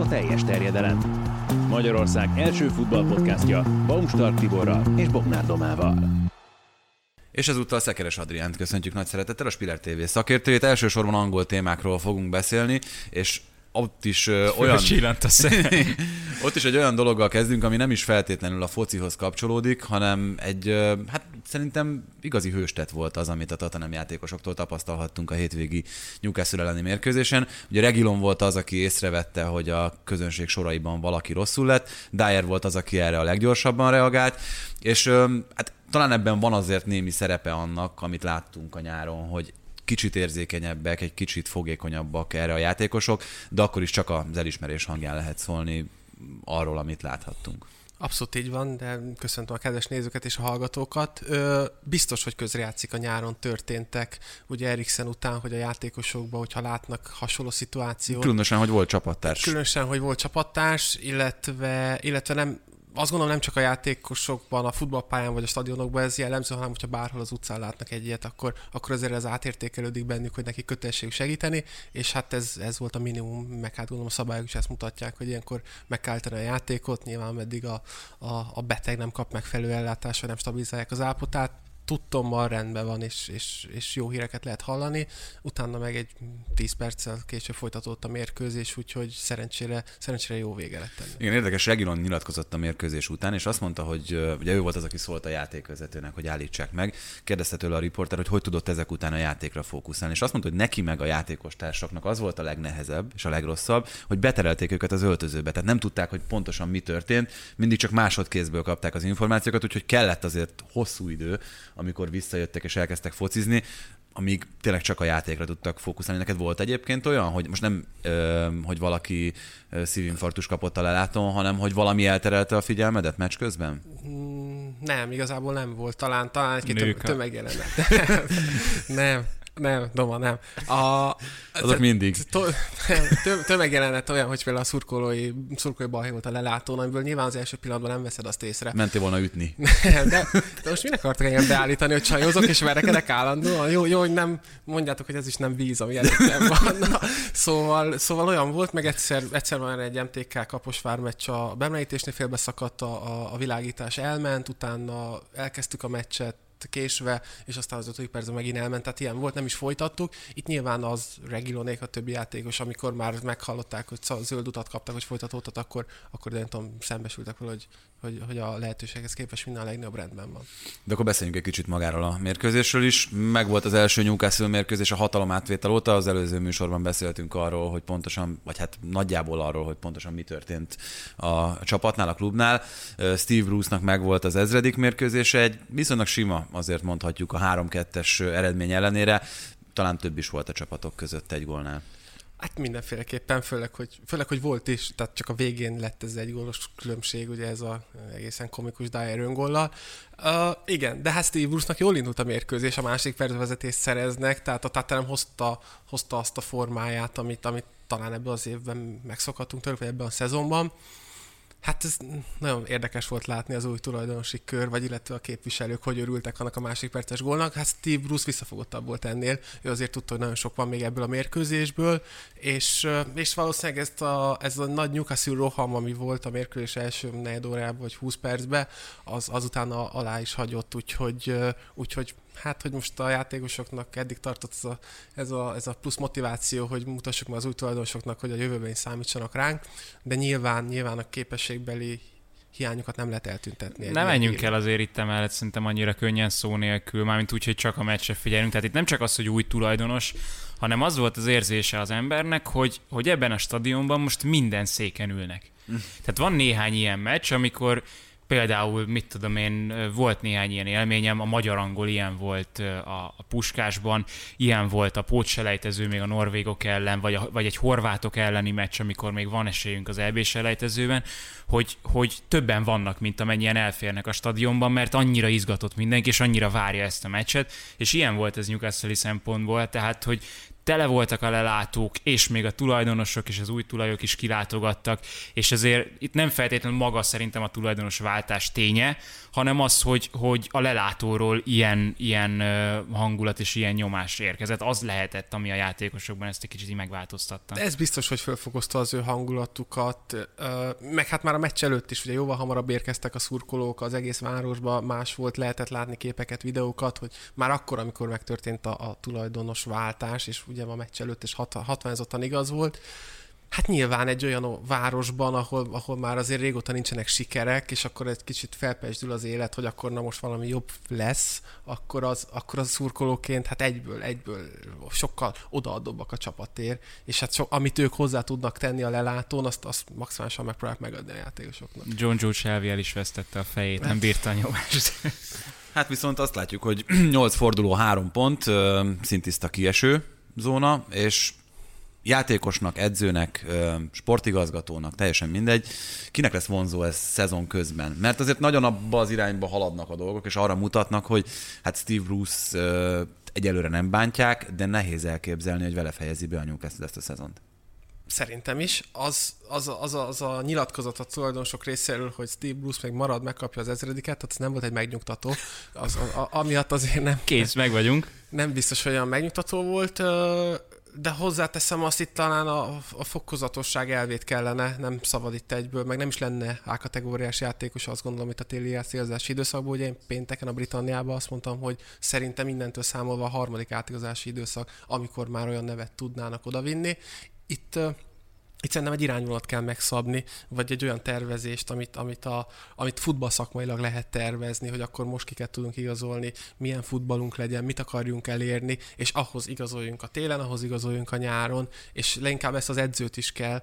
a teljes terjedelem. Magyarország első futballpodcastja Baumstark Tiborral és Bognár Domával. És ezúttal Szekeres Adriánt köszöntjük nagy szeretettel, a Spiller TV szakértőjét. Elsősorban angol témákról fogunk beszélni, és ott is uh, olyan... Csillant a ott is egy olyan dologgal kezdünk, ami nem is feltétlenül a focihoz kapcsolódik, hanem egy, uh, hát szerintem igazi hőstet volt az, amit a Tatanem játékosoktól tapasztalhattunk a hétvégi Newcastle elleni mérkőzésen. Ugye Regilon volt az, aki észrevette, hogy a közönség soraiban valaki rosszul lett, Dyer volt az, aki erre a leggyorsabban reagált, és uh, hát talán ebben van azért némi szerepe annak, amit láttunk a nyáron, hogy kicsit érzékenyebbek, egy kicsit fogékonyabbak erre a játékosok, de akkor is csak az elismerés hangján lehet szólni arról, amit láthattunk. Abszolút így van, de köszöntöm a kedves nézőket és a hallgatókat. Ö, biztos, hogy közrejátszik a nyáron történtek, ugye Eriksen után, hogy a játékosokban, hogyha látnak hasonló szituációt. Különösen, hogy volt csapattárs. Különösen, hogy volt csapattárs, illetve, illetve nem azt gondolom nem csak a játékosokban, a futballpályán vagy a stadionokban ez jellemző, hanem hogyha bárhol az utcán látnak egy ilyet, akkor, akkor azért ez átértékelődik bennük, hogy neki kötelességük segíteni, és hát ez, ez volt a minimum, meg hát gondolom a szabályok is ezt mutatják, hogy ilyenkor meg kell a játékot, nyilván meddig a, a, a beteg nem kap megfelelő ellátást, vagy nem stabilizálják az állapotát, tudtommal rendben van, és, és, és jó híreket lehet hallani. Utána meg egy 10 perccel később folytatódott a mérkőzés, úgyhogy szerencsére, szerencsére jó vége lett ennek. Igen, érdekes, Regilon nyilatkozott a mérkőzés után, és azt mondta, hogy ugye ő volt az, aki szólt a játékvezetőnek, hogy állítsák meg. Kérdezte tőle a riporter, hogy hogy tudott ezek után a játékra fókuszálni, és azt mondta, hogy neki meg a játékos társaknak az volt a legnehezebb és a legrosszabb, hogy beterelték őket az öltözőbe. Tehát nem tudták, hogy pontosan mi történt, mindig csak másodkézből kapták az információkat, úgyhogy kellett azért hosszú idő, amikor visszajöttek és elkezdtek focizni, amíg tényleg csak a játékra tudtak fókuszálni. Neked volt egyébként olyan, hogy most nem, ö, hogy valaki szívinfarktus kapott a lelátón, hanem hogy valami elterelte a figyelmedet meccs közben? Mm, nem, igazából nem volt. Talán, talán egy-két tömegjelenet. nem, nem, Doma, nem. A, Azok mindig. tömegjelenet olyan, hogy például a szurkolói, szurkolói balhé volt a lelátón, amiből nyilván az első pillanatban nem veszed azt észre. Mentél volna ütni. Nem, de, de most minek akartak engem beállítani, hogy csajozok és verekedek állandóan? Jó, jó, hogy nem mondjátok, hogy ez is nem víz, ami előttem van. Na, szóval, szóval olyan volt, meg egyszer, egyszer van egy MTK Kaposvár meccs a bemelítésnél félbeszakadt a, a, a világítás, elment, utána elkezdtük a meccset, késve, és aztán az ötödik percben megint elment, tehát ilyen volt, nem is folytattuk. Itt nyilván az Regilonék, a többi játékos, amikor már meghallották, hogy zöld utat kaptak, hogy folytatódhat, akkor, akkor nem tudom, szembesültek vele, hogy hogy, hogy a lehetőséghez képest minden a legnagyobb rendben van. De akkor beszéljünk egy kicsit magáról a mérkőzésről is. Meg volt az első Newcastle mérkőzés a hatalom átvétel óta, az előző műsorban beszéltünk arról, hogy pontosan, vagy hát nagyjából arról, hogy pontosan mi történt a csapatnál, a klubnál. Steve Bruce-nak meg volt az ezredik mérkőzése, egy viszonylag sima, azért mondhatjuk a 3-2-es eredmény ellenére. Talán több is volt a csapatok között egy gólnál. Hát mindenféleképpen, főleg hogy, főleg, hogy volt is, tehát csak a végén lett ez egy gólos különbség, ugye ez a egészen komikus Dyer öngollal. Uh, igen, de hát Steve Bruce-nak jól indult a mérkőzés, a másik percvezetést szereznek, tehát a Tottenham hozta, hozta azt a formáját, amit, amit talán ebben az évben megszokhatunk tőle, vagy ebben a szezonban. Hát ez nagyon érdekes volt látni az új tulajdonosi kör, vagy illetve a képviselők, hogy örültek annak a másik perces gólnak. Hát Steve Bruce visszafogottabb volt ennél. Ő azért tudta, hogy nagyon sok van még ebből a mérkőzésből, és, és valószínűleg ezt a, ez a nagy Newcastle roham, ami volt a mérkőzés első negyed órában, vagy 20 percben, az azután alá is hagyott, úgyhogy, úgyhogy hát, hogy most a játékosoknak eddig tartott ez a, ez a, ez a plusz motiváció, hogy mutassuk meg az új tulajdonosoknak, hogy a jövőben is számítsanak ránk, de nyilván, nyilván a képességbeli hiányokat nem lehet eltüntetni. Nem menjünk el azért itt emellett szerintem annyira könnyen szó nélkül, mármint úgy, hogy csak a meccsre figyelünk. Tehát itt nem csak az, hogy új tulajdonos, hanem az volt az érzése az embernek, hogy, hogy ebben a stadionban most minden széken ülnek. Hm. Tehát van néhány ilyen meccs, amikor például, mit tudom én, volt néhány ilyen élményem, a magyar angol ilyen volt a, a puskásban, ilyen volt a pótselejtező még a norvégok ellen, vagy, a, vagy egy horvátok elleni meccs, amikor még van esélyünk az EB selejtezőben, hogy, hogy többen vannak, mint amennyien elférnek a stadionban, mert annyira izgatott mindenki, és annyira várja ezt a meccset, és ilyen volt ez Newcastle szempontból, tehát, hogy tele voltak a lelátók, és még a tulajdonosok és az új tulajok is kilátogattak, és ezért itt nem feltétlenül maga szerintem a tulajdonos váltás ténye, hanem az, hogy, hogy a lelátóról ilyen, ilyen hangulat és ilyen nyomás érkezett. Az lehetett, ami a játékosokban ezt egy kicsit így megváltoztatta. Ez biztos, hogy felfokozta az ő hangulatukat, meg hát már a meccs előtt is ugye jóval hamarabb érkeztek a szurkolók az egész városba, más volt, lehetett látni képeket, videókat, hogy már akkor, amikor megtörtént a, a tulajdonos váltás, és ugye a meccs előtt is 60 igaz volt, Hát nyilván egy olyan városban, ahol, ahol már azért régóta nincsenek sikerek, és akkor egy kicsit felpesdül az élet, hogy akkor na most valami jobb lesz, akkor az, akkor az szurkolóként hát egyből, egyből sokkal odaadóbbak a csapatér, és hát so, amit ők hozzá tudnak tenni a lelátón, azt, azt maximálisan megpróbálják megadni a játékosoknak. John Joe Shelby el is vesztette a fejét, nem bírta a nyomást. Hát viszont azt látjuk, hogy 8 forduló, 3 pont, szintiszta kieső zóna, és játékosnak, edzőnek, sportigazgatónak, teljesen mindegy, kinek lesz vonzó ez szezon közben. Mert azért nagyon abba az irányba haladnak a dolgok, és arra mutatnak, hogy hát Steve Bruce egyelőre nem bántják, de nehéz elképzelni, hogy vele fejezi be a ezt a szezont. Szerintem is. Az, az, az, a, az a nyilatkozat a tulajdonosok részéről, hogy Steve Bruce még marad, megkapja az ezrediket, tehát ez nem volt egy megnyugtató. Az, a, a, amiatt azért nem... Kész, meg vagyunk. Nem biztos, hogy olyan megnyugtató volt de hozzáteszem azt itt talán a, a fokozatosság elvét kellene, nem szabad itt egyből, meg nem is lenne A-kategóriás játékos, azt gondolom itt a téli játékozási időszakban, ugye én pénteken a Britanniában azt mondtam, hogy szerintem mindentől számolva a harmadik játékozási időszak, amikor már olyan nevet tudnának odavinni. Itt itt szerintem egy irányvonalat kell megszabni, vagy egy olyan tervezést, amit, amit, a, amit futballszakmailag lehet tervezni, hogy akkor most kiket tudunk igazolni, milyen futballunk legyen, mit akarjunk elérni, és ahhoz igazoljunk a télen, ahhoz igazoljunk a nyáron, és leginkább ezt az edzőt is kell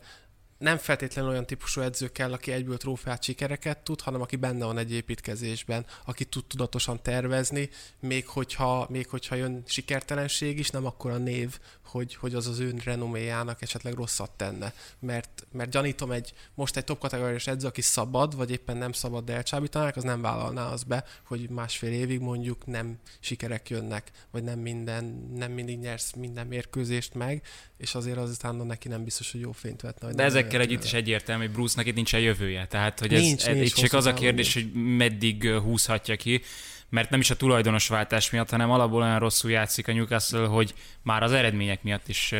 nem feltétlenül olyan típusú edző kell, aki egyből trófeát sikereket tud, hanem aki benne van egy építkezésben, aki tud tudatosan tervezni, még hogyha, még hogyha jön sikertelenség is, nem akkor a név, hogy, hogy az az ön renoméjának esetleg rosszat tenne. Mert, mert gyanítom egy, most egy top kategóriás edző, aki szabad, vagy éppen nem szabad, de elcsábítanák, az nem vállalná az be, hogy másfél évig mondjuk nem sikerek jönnek, vagy nem minden, nem mindig nyersz minden mérkőzést meg, és azért azután neki nem biztos, hogy jó fényt vetne. De ezekkel együtt is egyértelmű, hogy Bruce-nak itt nincsen jövője. Tehát, hogy ez, nincs, ez, nincs, itt csak az a kérdés, hogy meddig húzhatja ki mert nem is a tulajdonosváltás miatt, hanem alapból olyan rosszul játszik a Newcastle, hogy már az eredmények miatt is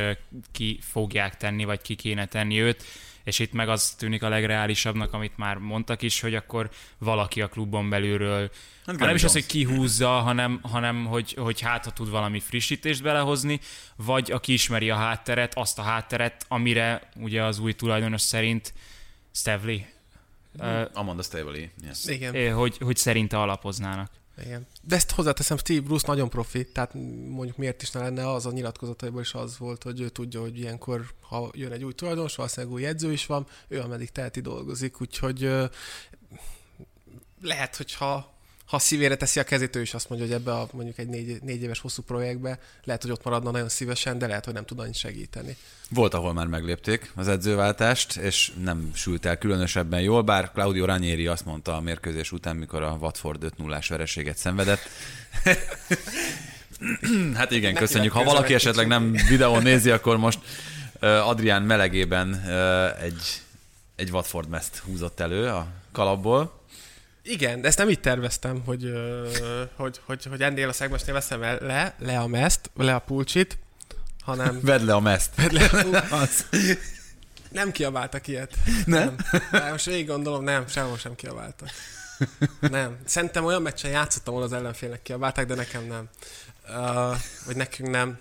ki fogják tenni, vagy ki kéne tenni őt, és itt meg az tűnik a legreálisabbnak, amit már mondtak is, hogy akkor valaki a klubon belülről, hát nem is az, hogy kihúzza, hanem, hanem hogy, hogy hát ha tud valami frissítést belehozni, vagy aki ismeri a hátteret, azt a hátteret, amire ugye az új tulajdonos szerint Stevely, Amanda Stavely, yes. Igen. Hogy, hogy szerinte alapoznának. Igen. De ezt hozzáteszem, Steve Bruce nagyon profi, tehát mondjuk miért is ne lenne az a nyilatkozataiból is az volt, hogy ő tudja, hogy ilyenkor, ha jön egy új tulajdonos, valószínűleg új edző is van, ő ameddig teheti dolgozik, úgyhogy lehet, hogyha ha szívére teszi a kezét, ő is azt mondja, hogy ebbe a mondjuk egy négy, négy éves hosszú projektbe lehet, hogy ott maradna nagyon szívesen, de lehet, hogy nem tud annyit segíteni. Volt, ahol már meglépték az edzőváltást, és nem sült el különösebben jól, bár Claudio Ranieri azt mondta a mérkőzés után, mikor a Watford 5 0 vereséget szenvedett. hát igen, Neki köszönjük. Ha valaki esetleg nem videón nézi, akkor most Adrián melegében egy, egy Watford meszt húzott elő a kalapból. Igen, de ezt nem így terveztem, hogy, hogy, hogy, hogy ennél a szegmesnél veszem el le, le a meszt, le a pulcsit, hanem... Vedd le a meszt. Vedd le a az. Nem kiabáltak ilyet. Nem? nem. Most végig gondolom, nem, sehol sem kiabáltak. Nem. Szerintem olyan meccsen játszottam, ahol az ellenfélnek kiabálták, de nekem nem. Uh, vagy nekünk nem.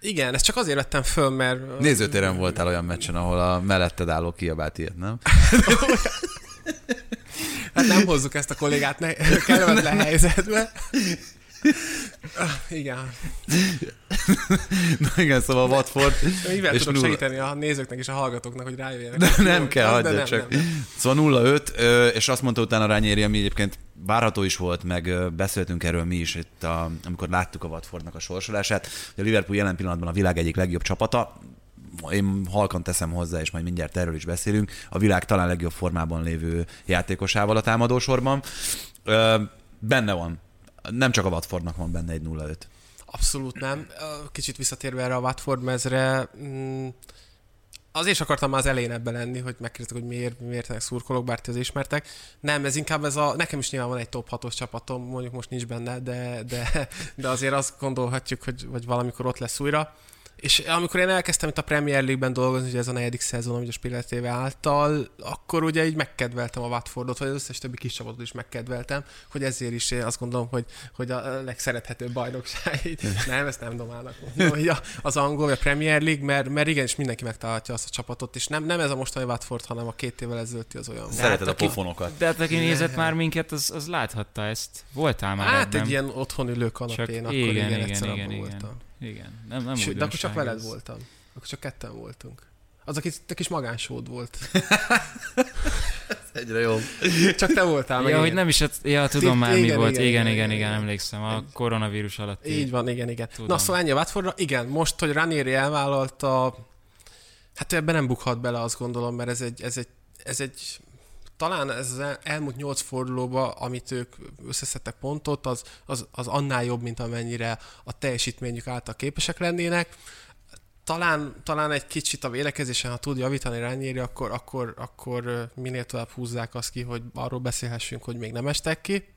Igen, ezt csak azért vettem föl, mert... Nézőtéren voltál olyan meccsen, ahol a melletted álló kiabált ilyet, nem? Hát nem hozzuk ezt a kollégát ne, kellemetlen helyzetbe. Ah, igen. Na igen, szóval Watford. Mivel és tudok nulla... segíteni a nézőknek és a hallgatóknak, hogy rájöjjenek? De nem kell, hagyja nem, csak. Nem, nem. Szóval 0-5, és azt mondta utána Rányéri, ami egyébként várható is volt, meg beszéltünk erről mi is itt, a, amikor láttuk a Watfordnak a sorsolását, hogy a Liverpool jelen pillanatban a világ egyik legjobb csapata, én halkan teszem hozzá, és majd mindjárt erről is beszélünk, a világ talán legjobb formában lévő játékosával a támadósorban. Benne van. Nem csak a Watfordnak van benne egy 0-5. Abszolút nem. Kicsit visszatérve erre a Watford mezre, mm, azért is akartam már az elején ebben lenni, hogy megkérdeztek, hogy miért, miért szurkolok, bár ti az ismertek. Nem, ez inkább ez a, nekem is nyilván van egy top 6-os csapatom, mondjuk most nincs benne, de, de, de azért azt gondolhatjuk, hogy, hogy valamikor ott lesz újra. És amikor én elkezdtem itt a Premier League-ben dolgozni, ugye ez a negyedik szezon, amit a Spiller TV által, akkor ugye így megkedveltem a Watfordot, vagy az összes többi kis csapatot is megkedveltem, hogy ezért is én azt gondolom, hogy, hogy a legszerethetőbb bajnokság. nem, ezt nem domálnak mondom, az angol, a Premier League, mert, mert igenis mindenki megtalálhatja azt a csapatot, és nem, nem ez a mostani Watford, hanem a két évvel ezelőtti az olyan. Szereted hát, a pofonokat. De hát aki nézett már minket, az, az láthatta ezt. Voltál már Hát ebben. egy ilyen otthon ülő kanapén, Csak akkor igen, igen, igen, igen, igen. voltam. Igen, nem, nem Sőt, de akkor csak veled ez... voltam. Akkor csak ketten voltunk. Az a kis, te kis magánsód volt. Egyre jobb. Csak te voltál meg. Ja, hogy nem is, ja, tudom már igen, mi volt. Igen, igen, igen, igen, emlékszem. A koronavírus alatt. Így van, igen, igen. Tudom. Na szóval ennyi a Watfordra. Igen, most, hogy Ranieri elvállalta, hát ő ebben nem bukhat bele, azt gondolom, mert ez egy, ez egy, ez egy talán ez az elmúlt nyolc fordulóba, amit ők összeszedtek pontot, az, az, az annál jobb, mint amennyire a teljesítményük által képesek lennének. Talán, talán egy kicsit a védekezésen, ha tud javítani Rányéri, akkor, akkor, akkor minél tovább húzzák azt ki, hogy arról beszélhessünk, hogy még nem estek ki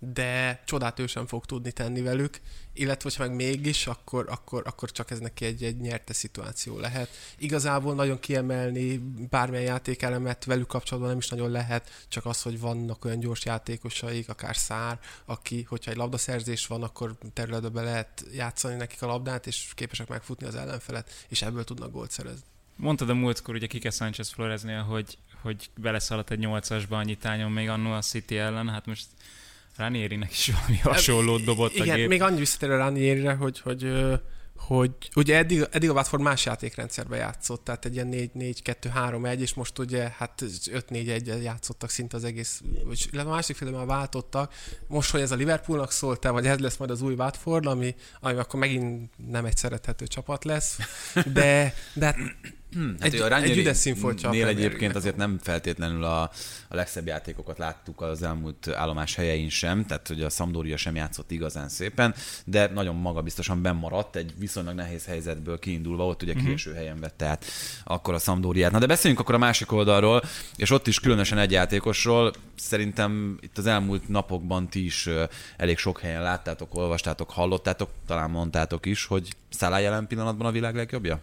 de csodát ő sem fog tudni tenni velük, illetve hogyha meg mégis, akkor, akkor, akkor csak ez neki egy, egy nyerte szituáció lehet. Igazából nagyon kiemelni bármilyen játékelemet velük kapcsolatban nem is nagyon lehet, csak az, hogy vannak olyan gyors játékosaik, akár Szár, aki, hogyha egy labdaszerzés van, akkor területbe be lehet játszani nekik a labdát, és képesek megfutni az ellenfelet, és ebből tudnak gólt szerezni. Mondtad a múltkor ugye Kike Sánchez Floreznél, hogy, hogy beleszaladt egy nyolcasba annyi tányon még annó a City ellen, hát most Ranierinek is valami hasonlót dobott Igen, a gép. még annyi visszatér a Ranierire, hogy, hogy hogy ugye eddig, eddig a Watford más játékrendszerbe játszott, tehát egy ilyen 4-4-2-3-1, és most ugye hát 5-4-1 játszottak szinte az egész, vagy a másik fél már váltottak. Most, hogy ez a Liverpoolnak szólt vagy ez lesz majd az új Watford, ami, ami akkor megint nem egy szerethető csapat lesz, de, de hát Hmm, hát egy, egy üdes színfoltja. Egyébként azért nem feltétlenül a, a legszebb játékokat láttuk az elmúlt állomás helyein sem, tehát hogy a Sampdoria sem játszott igazán szépen, de nagyon magabiztosan bemaradt egy viszonylag nehéz helyzetből kiindulva, ott ugye uh-huh. késő helyen vette át akkor a Sampdoriát. Na de beszéljünk akkor a másik oldalról, és ott is különösen egy játékosról, szerintem itt az elmúlt napokban ti is elég sok helyen láttátok, olvastátok, hallottátok, talán mondtátok is, hogy Szállá jelen pillanatban a világ legjobbja?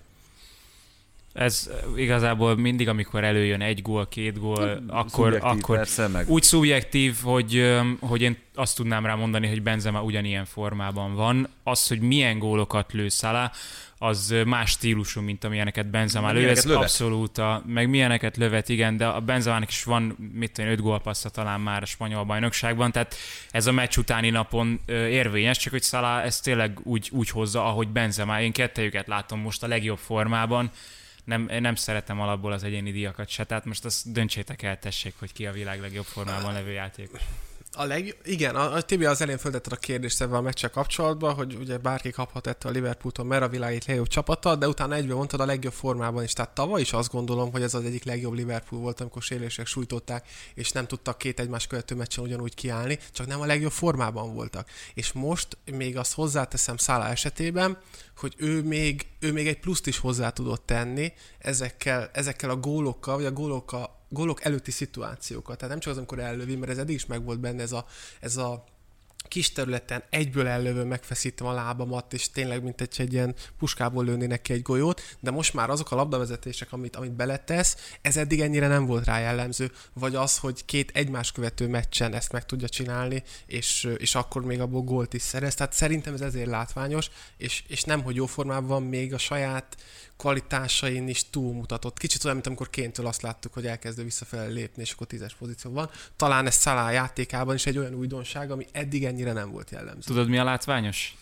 Ez igazából mindig, amikor előjön egy gól, két gól, akkor, akkor persze, meg. úgy szubjektív, hogy, hogy én azt tudnám rá mondani, hogy Benzema ugyanilyen formában van. Az, hogy milyen gólokat lő Szala, az más stílusú, mint amilyeneket Benzema lő. Ez lövet. abszolút, a, meg milyeneket lövet, igen, de a Benzemának is van, mit tudom, öt gólpassza talán már a spanyol bajnokságban, tehát ez a meccs utáni napon érvényes, csak hogy Szala ezt tényleg úgy, úgy hozza, ahogy Benzema. Én kettejüket látom most a legjobb formában, nem, nem szeretem alapból az egyéni díjakat se, tehát most azt döntsétek el, tessék, hogy ki a világ legjobb formában levő játékos. A leg, igen, a, a Tibi az elén föltette a kérdést ebben a meccsel kapcsolatban, hogy ugye bárki kaphat ettől a Liverpooltól, mert a világ legjobb csapata, de utána egyben mondtad a legjobb formában is. Tehát tavaly is azt gondolom, hogy ez az egyik legjobb Liverpool volt, amikor sérülések sújtották, és nem tudtak két egymás követő meccsen ugyanúgy kiállni, csak nem a legjobb formában voltak. És most még azt hozzáteszem Szála esetében, hogy ő még, ő még egy pluszt is hozzá tudott tenni ezekkel, ezekkel a gólokkal, vagy a gólokkal, gólok előtti szituációkat. Tehát nem csak az, amikor ellövi, mert ez eddig is megvolt benne ez a, ez a kis területen egyből ellövő megfeszítem a lábamat, és tényleg mint egy, egy ilyen puskából lőni neki egy golyót, de most már azok a labdavezetések, amit, amit beletesz, ez eddig ennyire nem volt rá jellemző, vagy az, hogy két egymás követő meccsen ezt meg tudja csinálni, és, és akkor még abból gólt is szerez. Tehát szerintem ez ezért látványos, és, és nem, hogy jó formában van, még a saját kvalitásain is túlmutatott. Kicsit olyan, mint amikor kéntől azt láttuk, hogy elkezdő visszafelé lépni, és akkor tízes pozícióban. Talán ez Szalá játékában is egy olyan újdonság, ami eddig ennyire nem volt jellemző. Tudod, mi a látványos?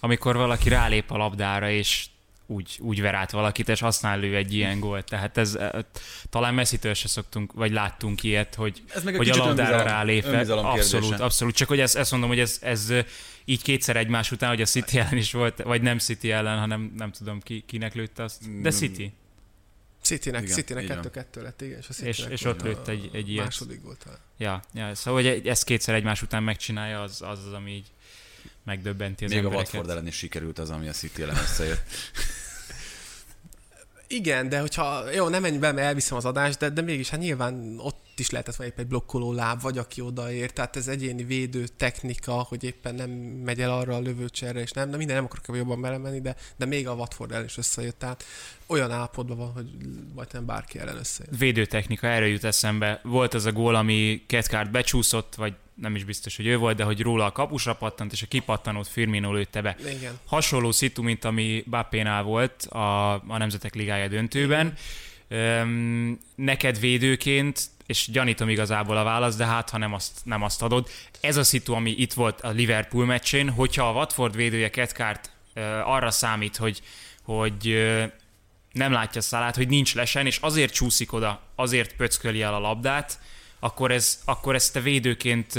Amikor valaki rálép a labdára, és úgy, úgy ver át valakit, és használ ő egy ilyen gólt. Tehát ez e, talán messzitől se szoktunk, vagy láttunk ilyet, hogy, ez meg hogy a labdára rálép. Abszolút, abszolút. Csak hogy ezt, ezt mondom, hogy ez, ez így kétszer egymás után, hogy a City ellen is volt, vagy nem City ellen, hanem nem tudom ki, kinek lőtte azt. De City. Citynek, igen, Citynek kettő-kettő lett, igen, és, a és, és ott lőtt egy, egy ilyet. Második volt. Ja, ja, szóval hogy ezt kétszer egymás után megcsinálja, az az, az ami így megdöbbenti az Még a embereket. Watford ellen is sikerült az, ami a City ellen összejött. Igen, de hogyha, jó, nem menj be, mert elviszem az adást, de, de mégis, hát nyilván ott is lehetett volna épp egy blokkoló láb, vagy aki odaért, tehát ez egyéni védő technika, hogy éppen nem megy el arra a lövőcserre, és nem, de minden nem akarok jobban belemenni, de, de még a Watford el is összejött, tehát olyan állapotban van, hogy vagy nem bárki ellen összejött. Védőtechnika, erről jut eszembe. Volt az a gól, ami Ketkárt becsúszott, vagy nem is biztos, hogy ő volt, de hogy róla a kapusra pattant, és a kipattanót Firmino lőtte be. Igen. Hasonló szitu, mint ami Bappénál volt a, a Nemzetek Ligája döntőben. Öm, neked védőként, és gyanítom igazából a válasz, de hát ha nem azt, nem azt adod. Ez a szitu, ami itt volt a Liverpool meccsén, hogyha a Watford védője Ketkárt arra számít, hogy, hogy nem látja szalát, hogy nincs lesen, és azért csúszik oda, azért pöcköli el a labdát, akkor, ez, akkor ezt te védőként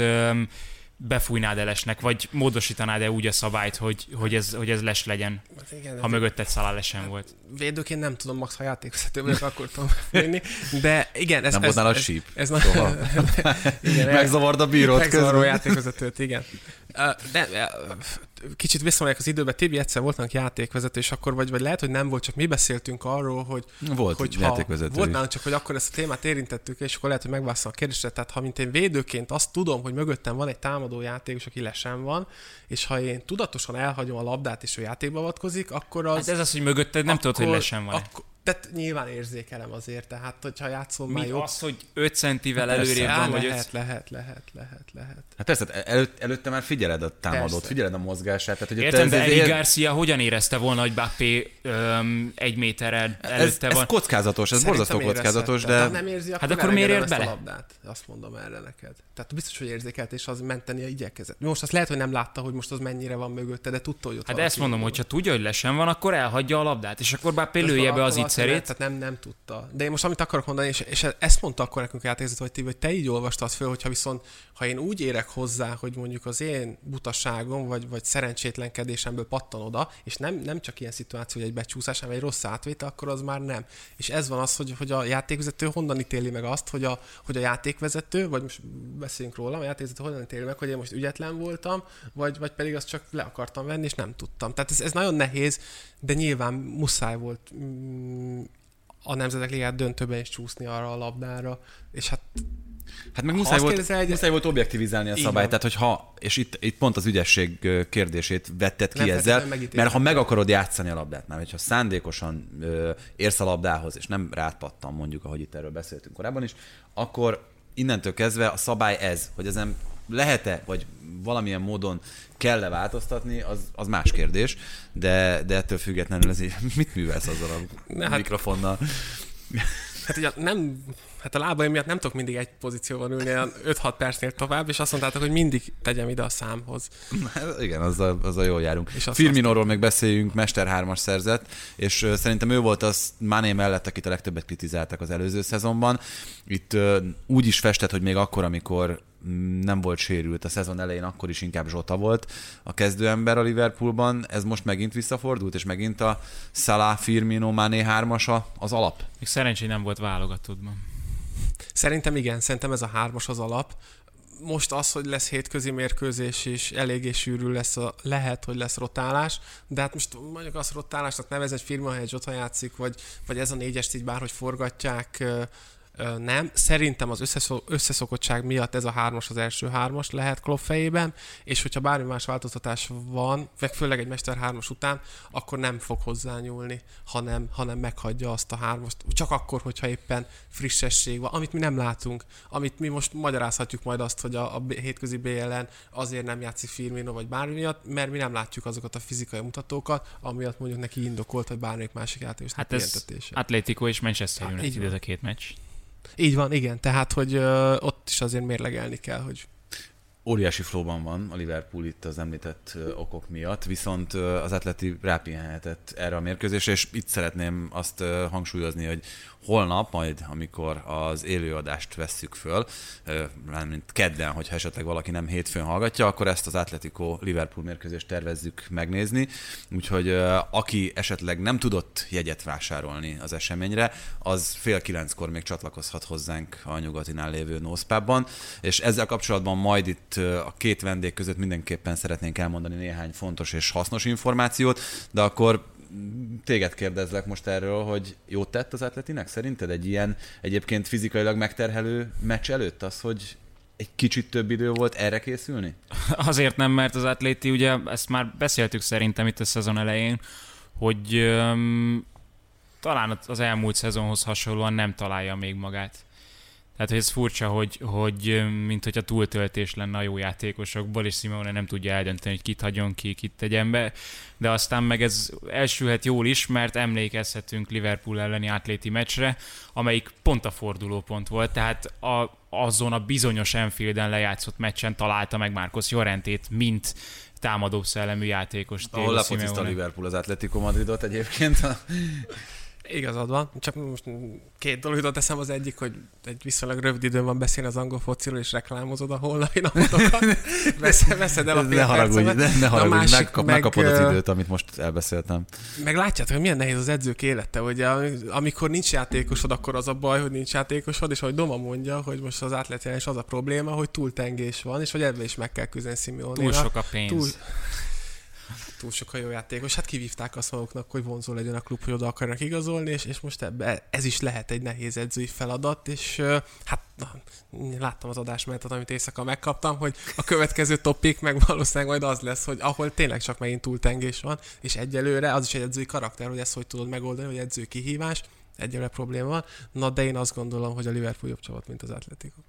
befújnád elesnek, vagy módosítanád-e úgy a szabályt, hogy, hogy, ez, hogy ez les legyen, Hát igen, ha mögötted szalá lesen volt. védőként nem tudom, max ha játékvezető vagyok, akkor tudom vinni. De igen, ez... Nem ez, voltnál a ez, síp? Ez, na, Soha. igen, Megzavard a bírót Megzavaró közben. játékvezetőt, igen. De kicsit visszamegyek az időbe, Tibi egyszer voltnak játékvezető, és akkor vagy, vagy lehet, hogy nem volt, csak mi beszéltünk arról, hogy Volt hogy játékvezető Volt nálunk csak, hogy akkor ezt a témát érintettük, és akkor lehet, hogy megválaszolom a kérdésre. Tehát ha mint én védőként azt tudom, hogy mögöttem van egy támadó játékos, aki lesen van, és ha én tudatosan elhagyom a labdát, és ő játékba avatkozik, akkor az... Hát ez az, hogy mögötted nem tudod, hogy lesen van Akkor, tehát nyilván érzékelem azért, tehát hogyha játszol már Mi jobb... az, hogy 5 centivel Persze. előrébb van, vagy lehet, 5 lehet, lehet, lehet, lehet. Hát persze, hát előtt, előtte már figyeled a támadót, Persze. figyeled a mozgását. Tehát, hogy Értem, te de ez- Eric ez- Garcia hogyan érezte volna, hogy Bappé öm, egy méterrel ez, előtte ez van? kockázatos, ez Szerintem borzasztó kockázatos, de Ha nem érzi, akkor, Hát akkor miért ért ezt a bele? labdát. Azt mondom erre neked. Tehát biztos, hogy érzékelt, és az menteni a igyekezett. Most azt lehet, hogy nem látta, hogy most az mennyire van mögötte, de tudta, hogy ott Hát ezt mondom, hogyha tudja, hogy lesen van, akkor elhagyja a labdát, és akkor Bappé Ez lője be az valaki nem, ígyszerét. Tehát nem, nem tudta. De én most amit akarok mondani, és, és ezt mondta akkor nekünk játékzat, hogy ti, hogy te így olvastad föl, hogyha viszont, ha én úgy érek hozzá, hogy mondjuk az én butaságom, vagy, vagy szerencsétlenkedésemből pattan oda, és nem, nem csak ilyen szituáció, hogy egy becsúszás, hanem egy rossz átvétel, akkor az már nem. És ez van az, hogy, hogy a játékvezető honnan ítéli meg azt, hogy a, hogy a játékvezető, vagy most beszéljünk róla, a játékvezető honnan ítéli meg, hogy én most ügyetlen voltam, vagy, vagy pedig azt csak le akartam venni, és nem tudtam. Tehát ez, ez nagyon nehéz, de nyilván muszáj volt mm, a Nemzetek Ligát döntőben is csúszni arra a labdára, és hát Hát meg Ha muszáj volt, kérdezel, egy- muszáj volt objektivizálni a szabályt, tehát hogyha, és itt, itt pont az ügyesség kérdését vetted ki Nem ezzel, mert ha meg akarod játszani a labdát, már hogyha szándékosan ö, érsz a labdához, és nem rátpattan mondjuk, ahogy itt erről beszéltünk korábban is, akkor innentől kezdve a szabály ez, hogy ezen lehet-e, vagy valamilyen módon kell-e változtatni, az, az más kérdés, de, de ettől függetlenül ez így, mit művelsz azzal a Ne, hát- mikrofonnal? Hát ugye nem, hát a lábaim miatt nem tudok mindig egy pozícióban ülni, olyan 5-6 percnél tovább, és azt mondtátok, hogy mindig tegyem ide a számhoz. Hát Igen, azzal, azzal jól járunk. És Firminóról még beszéljünk, Mester 3-as szerzett, és szerintem ő volt az Mané mellett, akit a legtöbbet kritizáltak az előző szezonban. Itt úgy is festett, hogy még akkor, amikor nem volt sérült a szezon elején, akkor is inkább Zsota volt a kezdőember a Liverpoolban. Ez most megint visszafordult, és megint a Salah, Firmino, Mané 3-asa az alap. Még szerencsé nem volt válogatottban. Szerintem igen, szerintem ez a hármas az alap. Most az, hogy lesz hétközi mérkőzés is, eléggé sűrű lesz, a, lehet, hogy lesz rotálás, de hát most mondjuk azt rotálásnak nevez egy firma, hogy Zsota játszik, vagy, vagy ez a négyest így bárhogy forgatják, nem. Szerintem az összeszok, összeszokottság miatt ez a hármas az első hármas lehet Klopp fejében, és hogyha bármi más változtatás van, meg főleg egy Mester hármas után, akkor nem fog hozzányúlni, hanem, hanem meghagyja azt a hármast. Csak akkor, hogyha éppen frissesség van, amit mi nem látunk, amit mi most magyarázhatjuk majd azt, hogy a, a hétközi BL-en azért nem játszik Firmino vagy bármi miatt, mert mi nem látjuk azokat a fizikai mutatókat, amiatt mondjuk neki indokolt, hogy bármelyik másik játékos Hát ez. Atlético és Manchester Hát, United van. ez a két meccs. Így van, igen, tehát, hogy ö, ott is azért mérlegelni kell, hogy óriási flóban van a Liverpool itt az említett okok miatt, viszont az Atleti rápihenhetett erre a mérkőzésre, és itt szeretném azt hangsúlyozni, hogy holnap, majd amikor az élőadást vesszük föl, mint kedden, hogyha esetleg valaki nem hétfőn hallgatja, akkor ezt az Atletico Liverpool mérkőzést tervezzük megnézni, úgyhogy aki esetleg nem tudott jegyet vásárolni az eseményre, az fél kilenckor még csatlakozhat hozzánk a nyugatinál lévő Nószpában, és ezzel kapcsolatban majd itt a két vendég között mindenképpen szeretnénk elmondani néhány fontos és hasznos információt, de akkor téged kérdezlek most erről, hogy jót tett az atletinek? Szerinted egy ilyen egyébként fizikailag megterhelő meccs előtt az, hogy egy kicsit több idő volt erre készülni? Azért nem, mert az atléti, ugye ezt már beszéltük szerintem itt a szezon elején, hogy um, talán az elmúlt szezonhoz hasonlóan nem találja még magát. Tehát, hogy ez furcsa, hogy, hogy mint hogyha túltöltés lenne a jó játékosokból, és Simone nem tudja eldönteni, hogy kit hagyjon ki, kit tegyen be, de aztán meg ez elsülhet jól is, mert emlékezhetünk Liverpool elleni átléti meccsre, amelyik pont a fordulópont volt, tehát a, azon a bizonyos Enfielden lejátszott meccsen találta meg Marcos Jorentét, mint támadó szellemű játékos. Ahol a Liverpool az Atletico Madridot egyébként. Igazad van, csak most két dolog jutott eszem az egyik, hogy egy viszonylag rövid időn van beszélni az angol fociról, és reklámozod a holnapi napotokat. Veszed, veszed el a Ne haragudj, ne, ne haragudj, másik, megkap, meg, megkapod az időt, amit most elbeszéltem. Meg látjátok, hogy milyen nehéz az edzők élete, hogy amikor nincs játékosod, akkor az a baj, hogy nincs játékosod, és ahogy Doma mondja, hogy most az átletjelen is az a probléma, hogy túltengés van, és hogy ebben is meg kell küzdeni Simeone. Túl sok a pénz. Túl, túl sok a jó játékos. Hát kivívták azt maguknak, hogy vonzó legyen a klub, hogy oda akarnak igazolni, és, és most ebbe, ez is lehet egy nehéz edzői feladat, és hát láttam az adásmenetet, amit éjszaka megkaptam, hogy a következő topik meg valószínűleg majd az lesz, hogy ahol tényleg csak megint túltengés van, és egyelőre az is egy edzői karakter, hogy ezt hogy tudod megoldani, hogy edzői kihívás, egyelőre probléma van. Na, de én azt gondolom, hogy a Liverpool jobb csapat, mint az Atletico.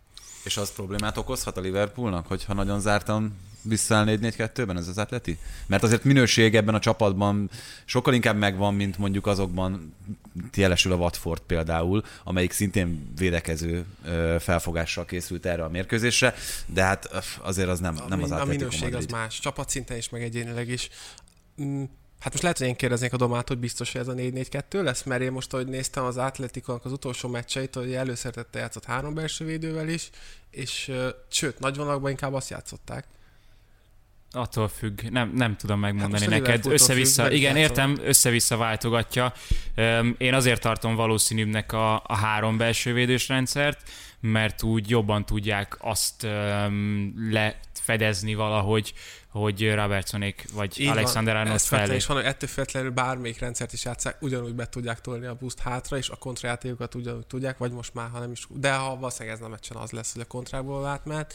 És az problémát okozhat a Liverpoolnak, hogyha nagyon zártan visszaáll 4-4-2-ben ez az atleti? Mert azért minőség ebben a csapatban sokkal inkább megvan, mint mondjuk azokban jelesül a Watford például, amelyik szintén védekező felfogással készült erre a mérkőzésre, de hát azért az nem, nem az A minőség Madrid. az más, csapatszinten is, meg egyénileg is. Mm, Hát most lehet, hogy én kérdeznék a domát, hogy biztos, hogy ez a 4-4-2 lesz, mert én most, ahogy néztem az Atletikának az utolsó meccseit, hogy előszeretette játszott három belső védővel is, és sőt, nagy vonalakban inkább azt játszották. Attól függ, nem, nem tudom megmondani hát neked. Össze-vissza, függ, igen, értem, össze-vissza váltogatja. Én azért tartom valószínűbbnek a, a három belső védős rendszert, mert úgy jobban tudják azt lefedezni valahogy, hogy Robertsonék vagy Így Alexander Arnold felé. És van, hogy ettől feltétlenül bármelyik rendszert is játszák, ugyanúgy be tudják tolni a boost hátra, és a kontrajátékokat ugyanúgy tudják, vagy most már, ha nem is, de ha valószínűleg ez nem meccsen az lesz, hogy a kontrából átmehet,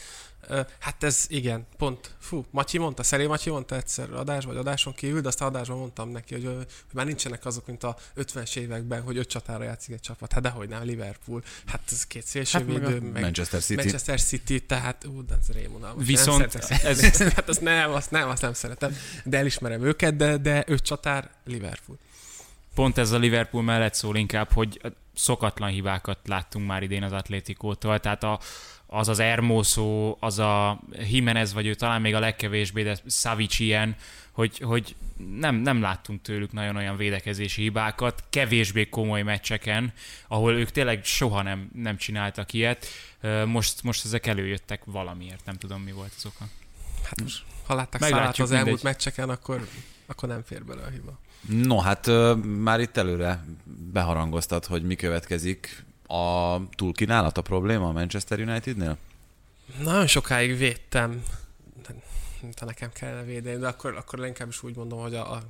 Hát ez igen, pont. Fú, Matyi mondta, Szeré Matyi mondta egyszer adás vagy adáson kívül, de azt adásban mondtam neki, hogy, hogy már nincsenek azok, mint a 50-es években, hogy öt csatára játszik egy csapat. Hát dehogy nem, Liverpool. Hát ez két szélsővédő, hát meg, meg, Manchester City. Manchester City, tehát ú, de ez rémunalmas. Viszont ez... ez... hát azt nem, azt nem, azt nem szeretem. De elismerem őket, de, de öt csatár Liverpool. Pont ez a Liverpool mellett szól inkább, hogy szokatlan hibákat láttunk már idén az Atlétikótól, tehát a, az az Ermoso, az a Jimenez, vagy ő talán még a legkevésbé, de Savic ilyen, hogy, hogy nem, nem láttunk tőlük nagyon olyan védekezési hibákat, kevésbé komoly meccseken, ahol ők tényleg soha nem, nem csináltak ilyet. Most, most ezek előjöttek valamiért, nem tudom mi volt az oka. Hát most, ha látták szállat az elmúlt mindegy. akkor, akkor nem fér bele a hiba. No, hát már itt előre beharangoztat, hogy mi következik a túlkínálat a probléma a Manchester Unitednél? Nagyon sokáig védtem, mint nekem kellene védeni, de akkor, akkor inkább is úgy mondom, hogy a, a,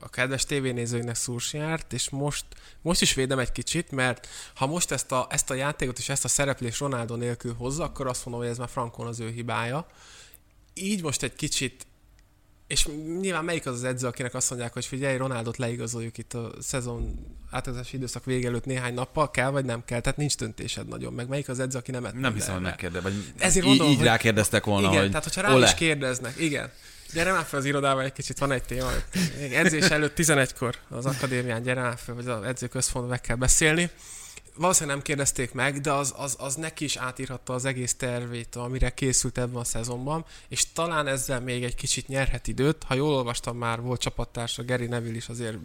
a kedves tévénézőinek szúrsi járt, és most, most is védem egy kicsit, mert ha most ezt a, ezt a játékot és ezt a szereplést Ronaldo nélkül hozza, akkor azt mondom, hogy ez már Frankon az ő hibája. Így most egy kicsit és nyilván melyik az az edző, akinek azt mondják, hogy figyelj, Ronaldot leigazoljuk itt a szezon átadási időszak vége előtt néhány nappal, kell vagy nem kell, tehát nincs döntésed nagyon, meg melyik az edző, aki nem Nem hiszem, hogy megkérde, vagy Ezért mondom, így, így rákérdeztek volna, igen, hogy tehát hogyha rá Ole. is kérdeznek, igen. Gyere már fel az irodába egy kicsit, van egy téma. Edzés előtt 11-kor az akadémián, gyere már fel, vagy az edzőközpontban meg kell beszélni valószínűleg nem kérdezték meg, de az, az, az neki is átírhatta az egész tervét, amire készült ebben a szezonban, és talán ezzel még egy kicsit nyerhet időt. Ha jól olvastam, már volt csapattársa, Gary Neville is azért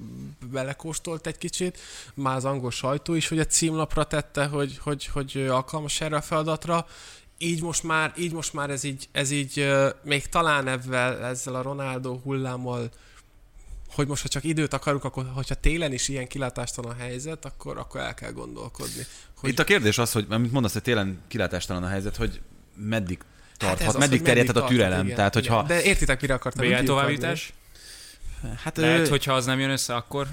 belekóstolt egy kicsit, már az angol sajtó is, hogy a címlapra tette, hogy, hogy, hogy alkalmas erre a feladatra, így most már, így most már ez így, ez így még talán ezzel, ezzel a Ronaldo hullámmal hogy most, ha csak időt akarunk, akkor hogyha télen is ilyen kilátástalan a helyzet, akkor, akkor el kell gondolkodni. Hogy... Itt a kérdés az, hogy amit mondasz, hogy télen kilátástalan a helyzet, hogy meddig tarthat, ez az, meddig terjedhet a tarthat, türelem. igen, Tehát, igen. hogyha... De értitek, mire akartam BL továbbjutás? Hát, Lehet, ö, hogyha az nem jön össze, akkor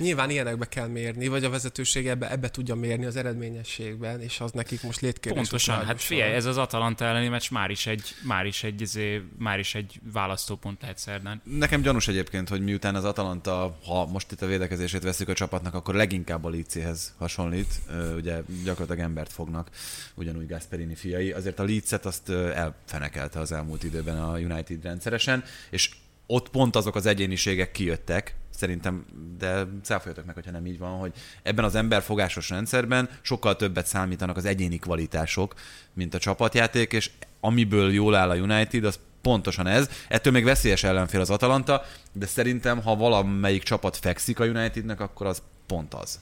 Nyilván ilyenekbe kell mérni, vagy a vezetőség ebbe, ebbe tudja mérni az eredményességben, és az nekik most létkérdés. pontosan, hát figyelj, ez az Atalanta elleni meccs már is egy, már is egy, izé, már is egy választópont lehet szerdán. Nekem gyanús egyébként, hogy miután az Atalanta, ha most itt a védekezését veszik a csapatnak, akkor leginkább a Leedshez hasonlít. Ugye gyakorlatilag embert fognak, ugyanúgy Gasperini fiai. Azért a Leedset azt elfenekelte az elmúlt időben a United rendszeresen, és ott pont azok az egyéniségek kijöttek, szerintem, de cáfoljatok meg, hogyha nem így van, hogy ebben az emberfogásos rendszerben sokkal többet számítanak az egyéni kvalitások, mint a csapatjáték, és amiből jól áll a United, az pontosan ez. Ettől még veszélyes ellenfél az Atalanta, de szerintem, ha valamelyik csapat fekszik a Unitednek, akkor az pont az.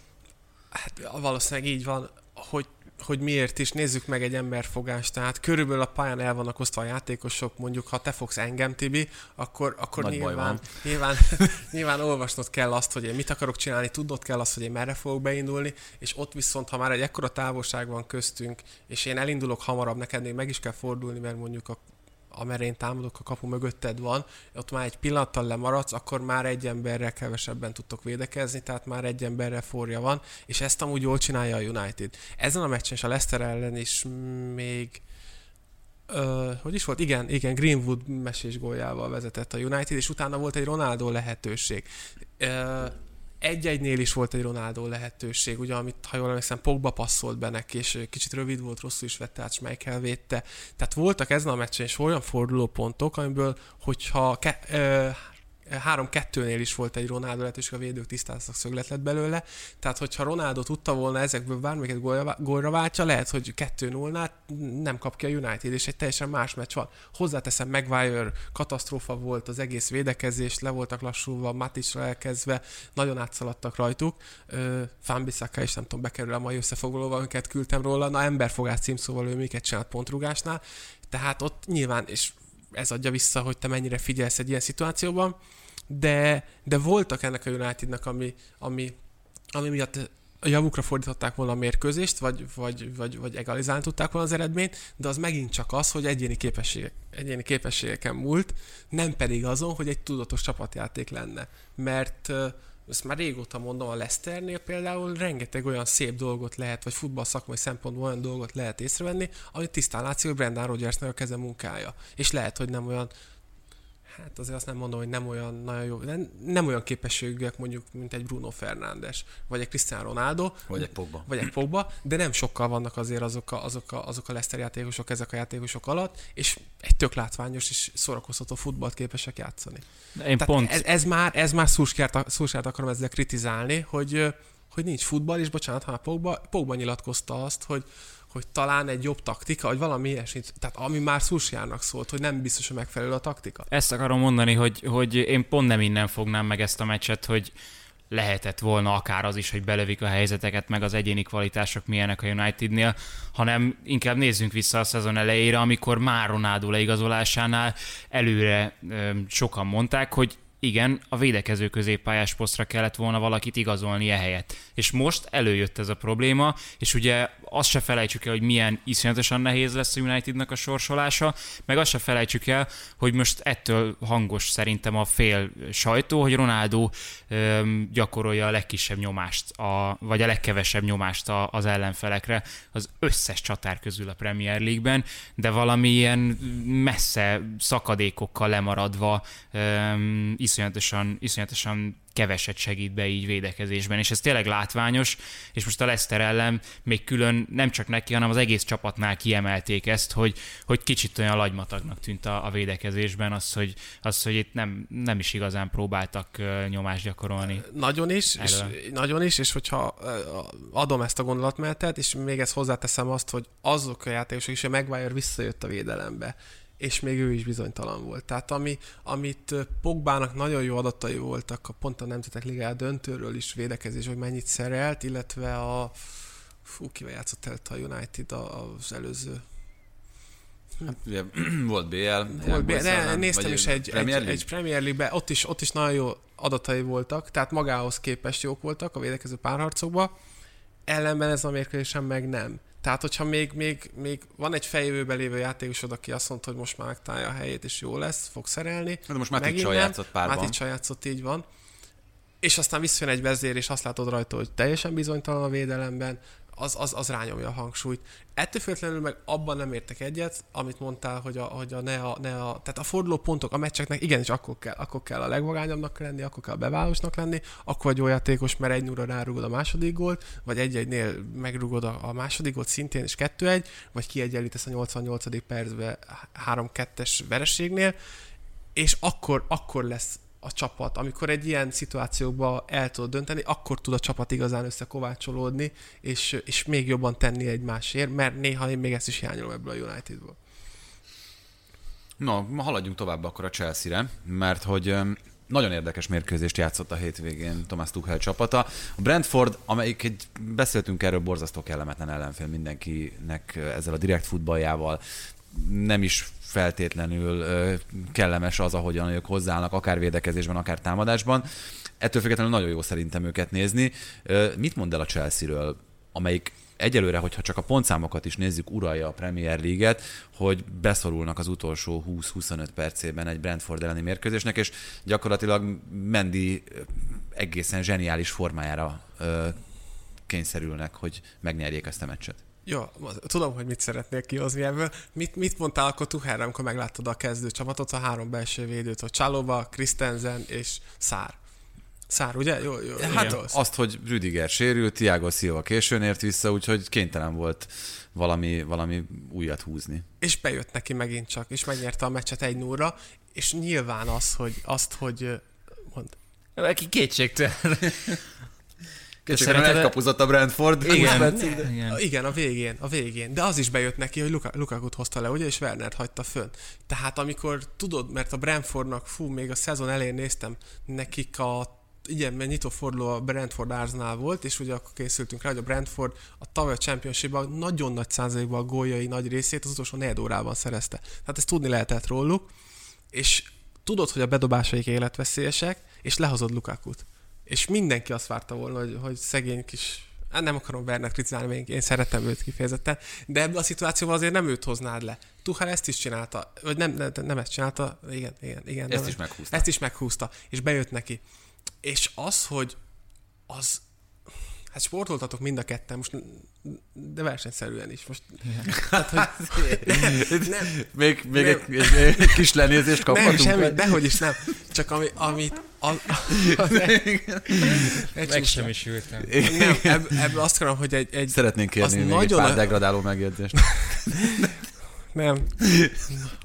Hát valószínűleg így van, hogy, hogy miért is. Nézzük meg egy emberfogást. Tehát körülbelül a pályán el vannak osztva a játékosok, mondjuk ha te fogsz engem, Tibi, akkor, akkor Nagy nyilván, van. nyilván, nyilván olvasnod kell azt, hogy én mit akarok csinálni, tudnod kell azt, hogy én merre fogok beindulni, és ott viszont, ha már egy ekkora távolság van köztünk, és én elindulok hamarabb, neked még meg is kell fordulni, mert mondjuk a amerre én támadok, a kapu mögötted van, ott már egy pillanattal lemaradsz, akkor már egy emberrel kevesebben tudtok védekezni, tehát már egy emberrel forja van, és ezt amúgy jól csinálja a United. Ezen a meccsen és a Leicester ellen is még Ö, hogy is volt? Igen, igen, Greenwood mesés góljával vezetett a United, és utána volt egy Ronaldo lehetőség. Ö, egy-egynél is volt egy Ronaldo lehetőség, ugye, amit, ha jól emlékszem, Pogba passzolt be neki, és kicsit rövid volt, rosszul is vette át, Schmeichel védte. Tehát voltak ezen a meccsen is olyan fordulópontok, amiből, hogyha ke, ö, 3-2-nél is volt egy Ronaldo lehetőség, a védők tisztáztak szöglet lett belőle. Tehát, hogyha Ronaldo tudta volna ezekből bármelyiket gólra, gólra váltja, lehet, hogy 2-0-nál nem kap ki a United, és egy teljesen más meccs van. Hozzáteszem, Maguire katasztrófa volt az egész védekezés, le voltak lassulva, Matisra elkezdve, nagyon átszaladtak rajtuk. Fambisaka is nem tudom, bekerül a mai összefoglalóba, amiket küldtem róla. Na, emberfogás címszóval ő miket csinált pontrugásnál. Tehát ott nyilván, és ez adja vissza, hogy te mennyire figyelsz egy ilyen szituációban, de, de voltak ennek a Unitednak, ami, ami, ami miatt a javukra fordították volna a mérkőzést, vagy, vagy, vagy, vagy egalizálni tudták volna az eredményt, de az megint csak az, hogy egyéni, képességek, egyéni képességeken múlt, nem pedig azon, hogy egy tudatos csapatjáték lenne. Mert ezt már régóta mondom, a Leicesternél például rengeteg olyan szép dolgot lehet, vagy futball szakmai szempontból olyan dolgot lehet észrevenni, amit tisztán látszik, hogy Brendan Rodgersnek a keze munkája. És lehet, hogy nem olyan hát azért azt nem mondom, hogy nem olyan nagyon jó, nem, nem olyan képességűek mondjuk, mint egy Bruno Fernandes, vagy egy Cristiano Ronaldo, Vagy egy Pogba. vagy egy Pogba, de nem sokkal vannak azért azok a, azok a, azok a Leicester játékosok ezek a játékosok alatt, és egy tök látványos és szórakoztató futballt képesek játszani. Én Tehát pont, ez, ez, már, ez már Szulskárt akarom ezzel kritizálni, hogy, hogy nincs futball, és bocsánat, ha a Pogba, Pogba nyilatkozta azt, hogy, hogy talán egy jobb taktika, vagy valami ilyesmit, tehát ami már Szulsjárnak szólt, hogy nem biztos, hogy megfelelő a taktika. ezt akarom mondani, hogy, hogy én pont nem innen fognám meg ezt a meccset, hogy lehetett volna akár az is, hogy belövik a helyzeteket, meg az egyéni kvalitások milyenek a Unitednél, hanem inkább nézzünk vissza a szezon elejére, amikor már Ronaldo leigazolásánál előre ö, sokan mondták, hogy igen, a védekező középpályás posztra kellett volna valakit igazolni ehelyett. És most előjött ez a probléma, és ugye azt se felejtsük el, hogy milyen iszonyatosan nehéz lesz a Unitednak a sorsolása, meg azt se felejtsük el, hogy most ettől hangos szerintem a fél sajtó, hogy Ronaldo öm, gyakorolja a legkisebb nyomást, a, vagy a legkevesebb nyomást a, az ellenfelekre az összes csatár közül a Premier League-ben, de valami ilyen messze szakadékokkal lemaradva öm, iszonyatosan, iszonyatosan keveset segít be így védekezésben, és ez tényleg látványos, és most a Leicester ellen még külön nem csak neki, hanem az egész csapatnál kiemelték ezt, hogy, hogy kicsit olyan lagymatagnak tűnt a, a védekezésben, az, hogy, az, hogy itt nem, nem is igazán próbáltak nyomást gyakorolni. Nagyon is, és, nagyon is, és hogyha adom ezt a gondolatmenetet, és még ezt hozzáteszem azt, hogy azok a játékosok is, hogy Maguire visszajött a védelembe, és még ő is bizonytalan volt. Tehát ami, amit Pogbának nagyon jó adatai voltak, a pont a Nemzetek Ligája döntőről is védekezés, hogy mennyit szerelt, illetve a fú, kivel játszott el a United az előző Hát, ugye, volt BL. Volt, Young ne, néztem is egy, Premier egy, egy Premier League-be, ott is, ott is nagyon jó adatai voltak, tehát magához képest jók voltak a védekező párharcokban, ellenben ez a mérkőzésen meg nem. Tehát, hogyha még, még, még van egy fejjövőben lévő játékosod, aki azt mondta, hogy most már megtalálja a helyét, és jó lesz, fog szerelni. De most már Megint Ticsa nem. játszott párban. Máticsa játszott, így van. És aztán visszajön egy vezér, és azt látod rajta, hogy teljesen bizonytalan a védelemben, az, az, az rányomja a hangsúlyt. Ettől függetlenül meg abban nem értek egyet, amit mondtál, hogy a, hogy a, ne, a, ne a, tehát a forduló pontok a meccseknek igenis akkor kell, akkor kell a legvagányabbnak lenni, akkor kell a beválósnak lenni, akkor vagy jó játékos, mert egy 0 rárugod a második gólt, vagy egy-egynél megrugod a, a második gólt szintén, és 2-1, vagy kiegyenlítesz a 88. percbe 3-2-es vereségnél, és akkor, akkor lesz a csapat, amikor egy ilyen szituációkba el tudod dönteni, akkor tud a csapat igazán összekovácsolódni, és, és még jobban tenni egymásért, mert néha én még ezt is hiányolom ebből a Unitedból. No, ma haladjunk tovább akkor a Chelsea-re, mert hogy nagyon érdekes mérkőzést játszott a hétvégén Thomas Tuchel csapata. A Brentford, amelyik egy, beszéltünk erről, borzasztó kellemetlen ellenfél mindenkinek ezzel a direkt futballjával, nem is feltétlenül kellemes az, ahogyan ők hozzáállnak, akár védekezésben, akár támadásban. Ettől függetlenül nagyon jó szerintem őket nézni. Mit mond el a Chelsea-ről, amelyik egyelőre, hogyha csak a pontszámokat is nézzük, uralja a Premier League-et, hogy beszorulnak az utolsó 20-25 percében egy Brentford elleni mérkőzésnek, és gyakorlatilag Mendy ö, egészen zseniális formájára ö, kényszerülnek, hogy megnyerjék ezt a meccset. Jó, tudom, hogy mit szeretnél kihozni ebből. Mit, mit mondtál akkor Tuchelre, amikor megláttad a kezdő csapatot, a három belső védőt, hogy Csalóba, Christensen és Szár. Szár, ugye? Jó, jó, Hát jó. azt, hogy Rüdiger sérült, Thiago Silva későn ért vissza, úgyhogy kénytelen volt valami, valami újat húzni. És bejött neki megint csak, és megnyerte a meccset egy 0 és nyilván az, hogy, azt, hogy mond, Aki kétségtelen. Szerinted- elkapuzott a Brentford. Igen, de- igen. Igen, a végén, a végén. De az is bejött neki, hogy Luka, Lukakut hozta le, ugye, és Wernert hagyta fönn. Tehát amikor tudod, mert a Brentfordnak, fú, még a szezon elején néztem, nekik a igen, mert nyitó forduló a Brentford Arsenal volt, és ugye akkor készültünk rá, hogy a Brentford a tavaly a championship nagyon nagy százalékban a góljai nagy részét az utolsó negyed órában szerezte. Tehát ezt tudni lehetett róluk, és tudod, hogy a bedobásaik életveszélyesek, és lehozod Lukakut. És mindenki azt várta volna, hogy, hogy szegény kis Hát nem akarom Bernát kritizálni, még én szeretem őt kifejezetten, de ebben a szituációban azért nem őt hoznád le. Tuchel ezt is csinálta, vagy nem, nem, nem ezt csinálta, igen, igen, igen. Ezt nem, is meghúzta. Ezt is meghúzta, és bejött neki. És az, hogy az, hát sportoltatok mind a ketten, most de versenyszerűen is. Most, tehát, hogy, nem, Még, még Nem. egy, egy, egy kis lenézést nem, kaphatunk. semmi, dehogy is nem. Csak ami, amit... A, a, Meg sem is ültem. Nem, ebb, ebből azt akarom, hogy egy, egy Szeretnénk Az kérni még egy nagyon pár a- degradáló megjegyzést. Nem.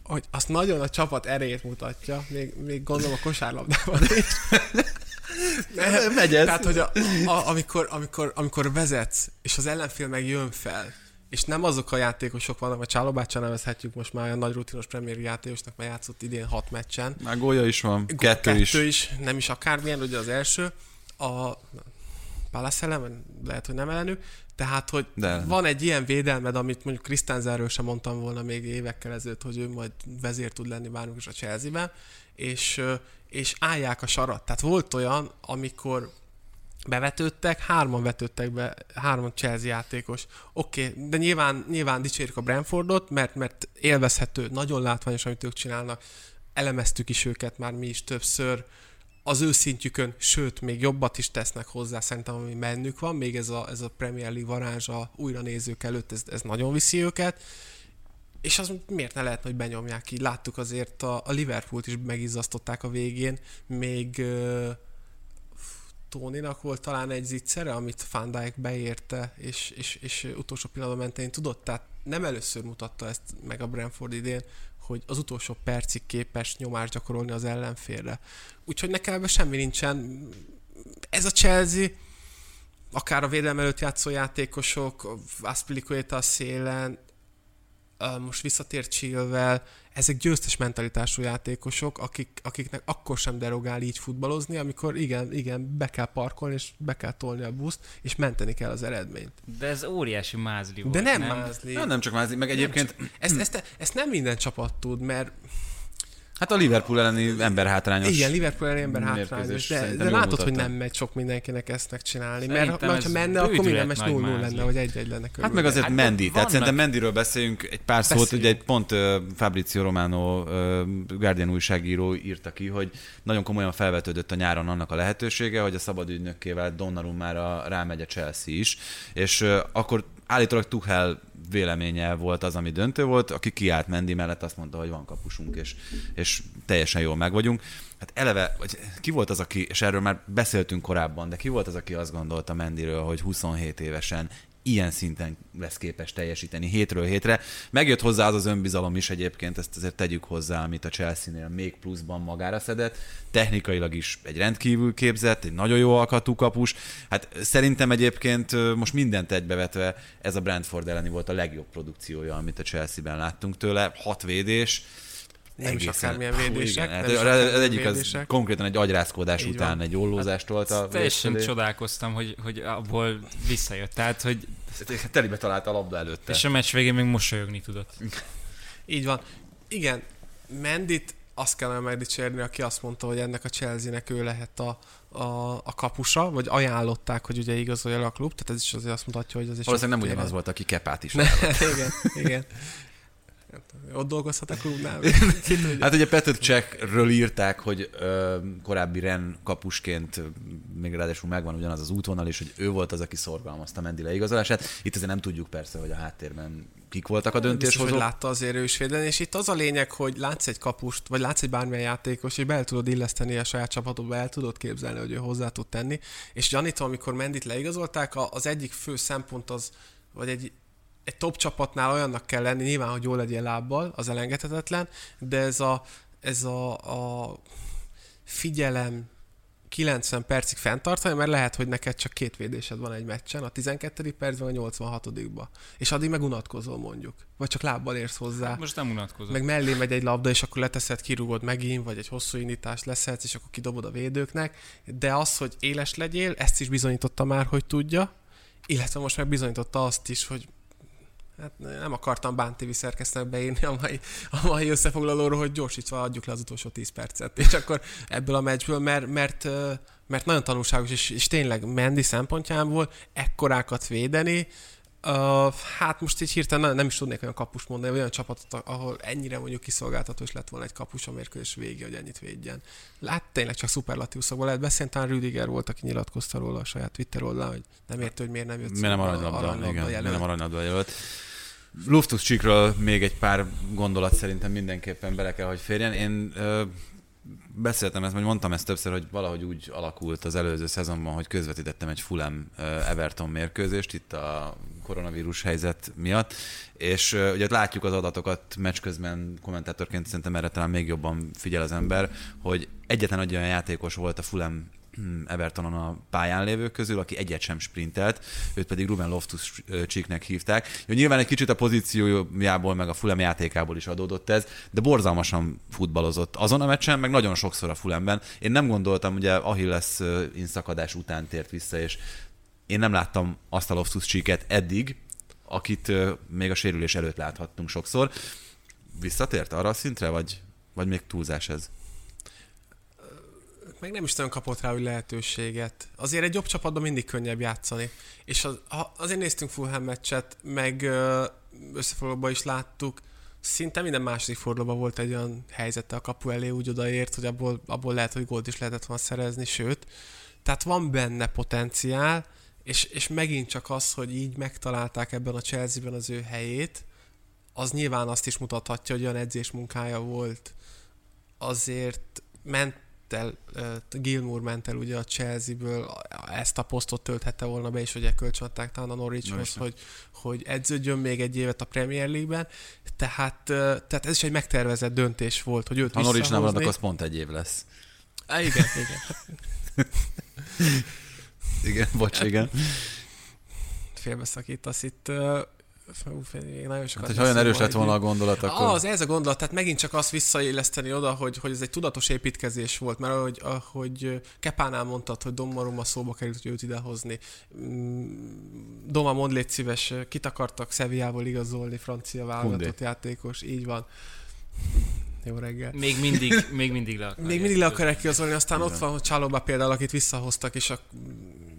Hogy azt nagyon a csapat erejét mutatja, még, még gondolom a kosárlabdában is. Nem, Megy ez. Tehát, hogy a, a, amikor, amikor, amikor vezetsz, és az ellenfél meg jön fel, és nem azok a játékosok vannak, vagy Csálobácsa nevezhetjük most már a nagy rutinos Premier játékosnak, mert játszott idén hat meccsen. Már gólya is van, Gó- kettő, is. Kettő is, nem is akármilyen, ugye az első. A Palace ellen, lehet, hogy nem ellenük. Tehát, hogy De van egy ilyen védelmed, amit mondjuk Christensenről sem mondtam volna még évekkel ezelőtt, hogy ő majd vezér tud lenni bármikor is a Chelsea-ben, és, és állják a sarat. Tehát volt olyan, amikor bevetődtek, hárman vetődtek be, hárman Chelsea játékos. Oké, okay, de nyilván, nyilván dicsérjük a Brentfordot, mert, mert élvezhető, nagyon látványos, amit ők csinálnak. Elemeztük is őket már mi is többször. Az ő szintjükön, sőt, még jobbat is tesznek hozzá, szerintem, ami bennük van. Még ez a, ez a Premier League varázsa újra nézők előtt, ez, ez nagyon viszi őket. És az miért ne lehetne, hogy benyomják így? Láttuk azért a, a Liverpoolt is megizzasztották a végén, még Tóninak volt talán egy zicsere, amit Van Dijk beérte, és, és, és utolsó pillanatban mentén tudott, tehát nem először mutatta ezt meg a Brentford idén, hogy az utolsó percig képes nyomást gyakorolni az ellenfélre. Úgyhogy nekem ebben semmi nincsen. Ez a Chelsea, akár a védelem előtt játszó játékosok, Aspilicueta a szélen, most visszatért Chilwell, ezek győztes mentalitású játékosok, akik, akiknek akkor sem derogál így futballozni, amikor igen, igen, be kell parkolni, és be kell tolni a buszt, és menteni kell az eredményt. De ez óriási mázli volt, De nem, nem? mázli. Nem, nem csak mázni, meg egyébként... Ezt, ezt, ezt nem minden csapat tud, mert Hát a Liverpool elleni emberhátrányos. Igen, Liverpool elleni emberhátrányos, de, de látod, hogy mutatta. nem megy sok mindenkinek ezt megcsinálni. Mert, Szerintem mert ha menne, akkor minden mes nagy 0 mázli. lenne, vagy egy-egy lenne körülbelül. Hát meg azért Hát Mendy, tehát szerintem Mendyről beszéljünk egy pár szót, Beszéljünk. ugye egy pont uh, Fabrizio Romano uh, Guardian újságíró írta ki, hogy nagyon komolyan felvetődött a nyáron annak a lehetősége, hogy a szabad ügynökkével Donnarummára rámegy a Chelsea is, és uh, akkor állítólag Tuchel véleménye volt az, ami döntő volt, aki kiállt Mendy mellett, azt mondta, hogy van kapusunk, és, és teljesen jól megvagyunk. Hát eleve, vagy ki volt az, aki, és erről már beszéltünk korábban, de ki volt az, aki azt gondolta Mendyről, hogy 27 évesen ilyen szinten lesz képes teljesíteni hétről hétre. Megjött hozzá az az önbizalom is egyébként, ezt azért tegyük hozzá, amit a Chelsea-nél még pluszban magára szedett. Technikailag is egy rendkívül képzett, egy nagyon jó alkatú kapus. Hát szerintem egyébként most mindent egybevetve ez a Brentford elleni volt a legjobb produkciója, amit a Chelsea-ben láttunk tőle. Hat védés, Nem is egészen- akármilyen Hú, védések, Igen, nem hát is az, akármilyen az egyik az védések. konkrétan egy agyrázkódás Így után van. egy ollózást volt a Teljesen csodálkoztam, hogy, hogy abból visszajött. Tehát, hogy Telibe találta a labda előtte. és a meccs végén még mosolyogni tudott. Így van. Igen, Mendit azt kellene megdicsérni, aki azt mondta, hogy ennek a Chelsea-nek ő lehet a, a, a kapusa, vagy ajánlották, hogy ugye igazolja a klub, tehát ez is azért azt mutatja, hogy az is Valószínűleg nem ugyanaz volt, aki Kepát is. Ne, igen, igen. Ott dolgozhat a klubnál? Hát ugye Petr Csekről írták, hogy ö, korábbi Ren kapusként még ráadásul megvan ugyanaz az útvonal, és hogy ő volt az, aki szorgalmazta Mendi leigazolását. Itt azért nem tudjuk persze, hogy a háttérben kik voltak a Biztos, hogy döntéshozók. látta azért ő is védeni, és itt az a lényeg, hogy látsz egy kapust, vagy látsz egy bármilyen játékos, és be tudod illeszteni a saját csapatodba, el tudod képzelni, hogy ő hozzá tud tenni. És gyanítom, amikor Mendit leigazolták, az egyik fő szempont az, vagy egy, egy top csapatnál olyannak kell lenni, nyilván, hogy jól legyél lábbal, az elengedhetetlen, de ez a, ez a, a figyelem 90 percig fenntartani, mert lehet, hogy neked csak két védésed van egy meccsen, a 12. percben, a 86 ba És addig meg unatkozol mondjuk. Vagy csak lábbal érsz hozzá. Most nem unatkozom. Meg mellé megy egy labda, és akkor leteszed, kirúgod megint, vagy egy hosszú indítást leszedsz, és akkor kidobod a védőknek. De az, hogy éles legyél, ezt is bizonyította már, hogy tudja, illetve most meg bizonyította azt is, hogy Hát nem akartam Bán TV szerkesztőnek beírni a mai, a mai összefoglalóról, hogy gyorsítva adjuk le az utolsó 10 percet. És akkor ebből a meccsből, mert, mert, mert nagyon tanulságos, és, és tényleg Mendi szempontjából ekkorákat védeni, Uh, hát most így hirtelen nem, is tudnék olyan kapust mondani, olyan csapatot, ahol ennyire mondjuk kiszolgáltató is lett volna egy kapus a mérkőzés végé, hogy ennyit védjen. Lát, tényleg csak szuperlatívuszokból lehet beszélni, talán Rüdiger volt, aki nyilatkozta róla a saját Twitter oldalán, hogy nem értő, hogy miért nem jött Miért nem aranylabda? Igen, jelölt. nem aranylabda jelölt. Luftus Csikről még egy pár gondolat szerintem mindenképpen bele kell, hogy férjen. Én ö, beszéltem ezt, vagy mondtam ezt többször, hogy valahogy úgy alakult az előző szezonban, hogy közvetítettem egy Fulham Everton mérkőzést itt a koronavírus helyzet miatt, és ugye látjuk az adatokat meccs közben kommentátorként szerintem erre talán még jobban figyel az ember, hogy egyetlen egy olyan játékos volt a Fulham Evertonon a pályán lévők közül, aki egyet sem sprintelt, őt pedig Ruben Loftus Csíknek hívták. Jó, nyilván egy kicsit a pozíciójából, meg a Fulham játékából is adódott ez, de borzalmasan futballozott azon a meccsen, meg nagyon sokszor a Fulhamben. Én nem gondoltam, ugye Achilles inszakadás után tért vissza, és én nem láttam azt a Loftus Csíket eddig, akit még a sérülés előtt láthattunk sokszor. Visszatért arra a szintre, vagy, vagy még túlzás ez? Meg nem is nagyon kapott rá hogy lehetőséget. Azért egy jobb csapatban mindig könnyebb játszani. És az, azért néztünk Fulham meccset, meg összefoglalóban is láttuk, szinte minden második fordulóban volt egy olyan helyzete a kapu elé, úgy odaért, hogy abból, abból lehet, hogy gólt is lehetett volna szerezni, sőt. Tehát van benne potenciál, és, és megint csak az, hogy így megtalálták ebben a Chelsea-ben az ő helyét, az nyilván azt is mutathatja, hogy olyan edzés munkája volt. Azért ment el, Gilmour ment el ugye a Chelsea-ből, ezt a posztot tölthette volna be, és ugye kölcsönadták talán a Norwichhoz, hogy, hogy edződjön még egy évet a Premier League-ben. Tehát, tehát ez is egy megtervezett döntés volt, hogy őt Ha Norwichnál maradnak, az pont egy év lesz. Á, igen, igen. Igen, bocs, igen. Félbeszakítasz itt. Fú, még nagyon sokat Hát, hogy olyan erős lett volna a gondolat, akkor... Az, ez a gondolat, tehát megint csak azt visszaéleszteni oda, hogy, hogy ez egy tudatos építkezés volt, mert ahogy, ahogy Kepánál mondtad, hogy Donnarumma szóba került, hogy őt idehozni. Mm, Doma, mondd légy szíves, kit akartak Szeviából igazolni, francia válogatott játékos, így van. Jó reggel. Még mindig, még mindig le akarják. Még mindig le akarják igazolni, aztán ott van Csalóba például, akit visszahoztak, és a,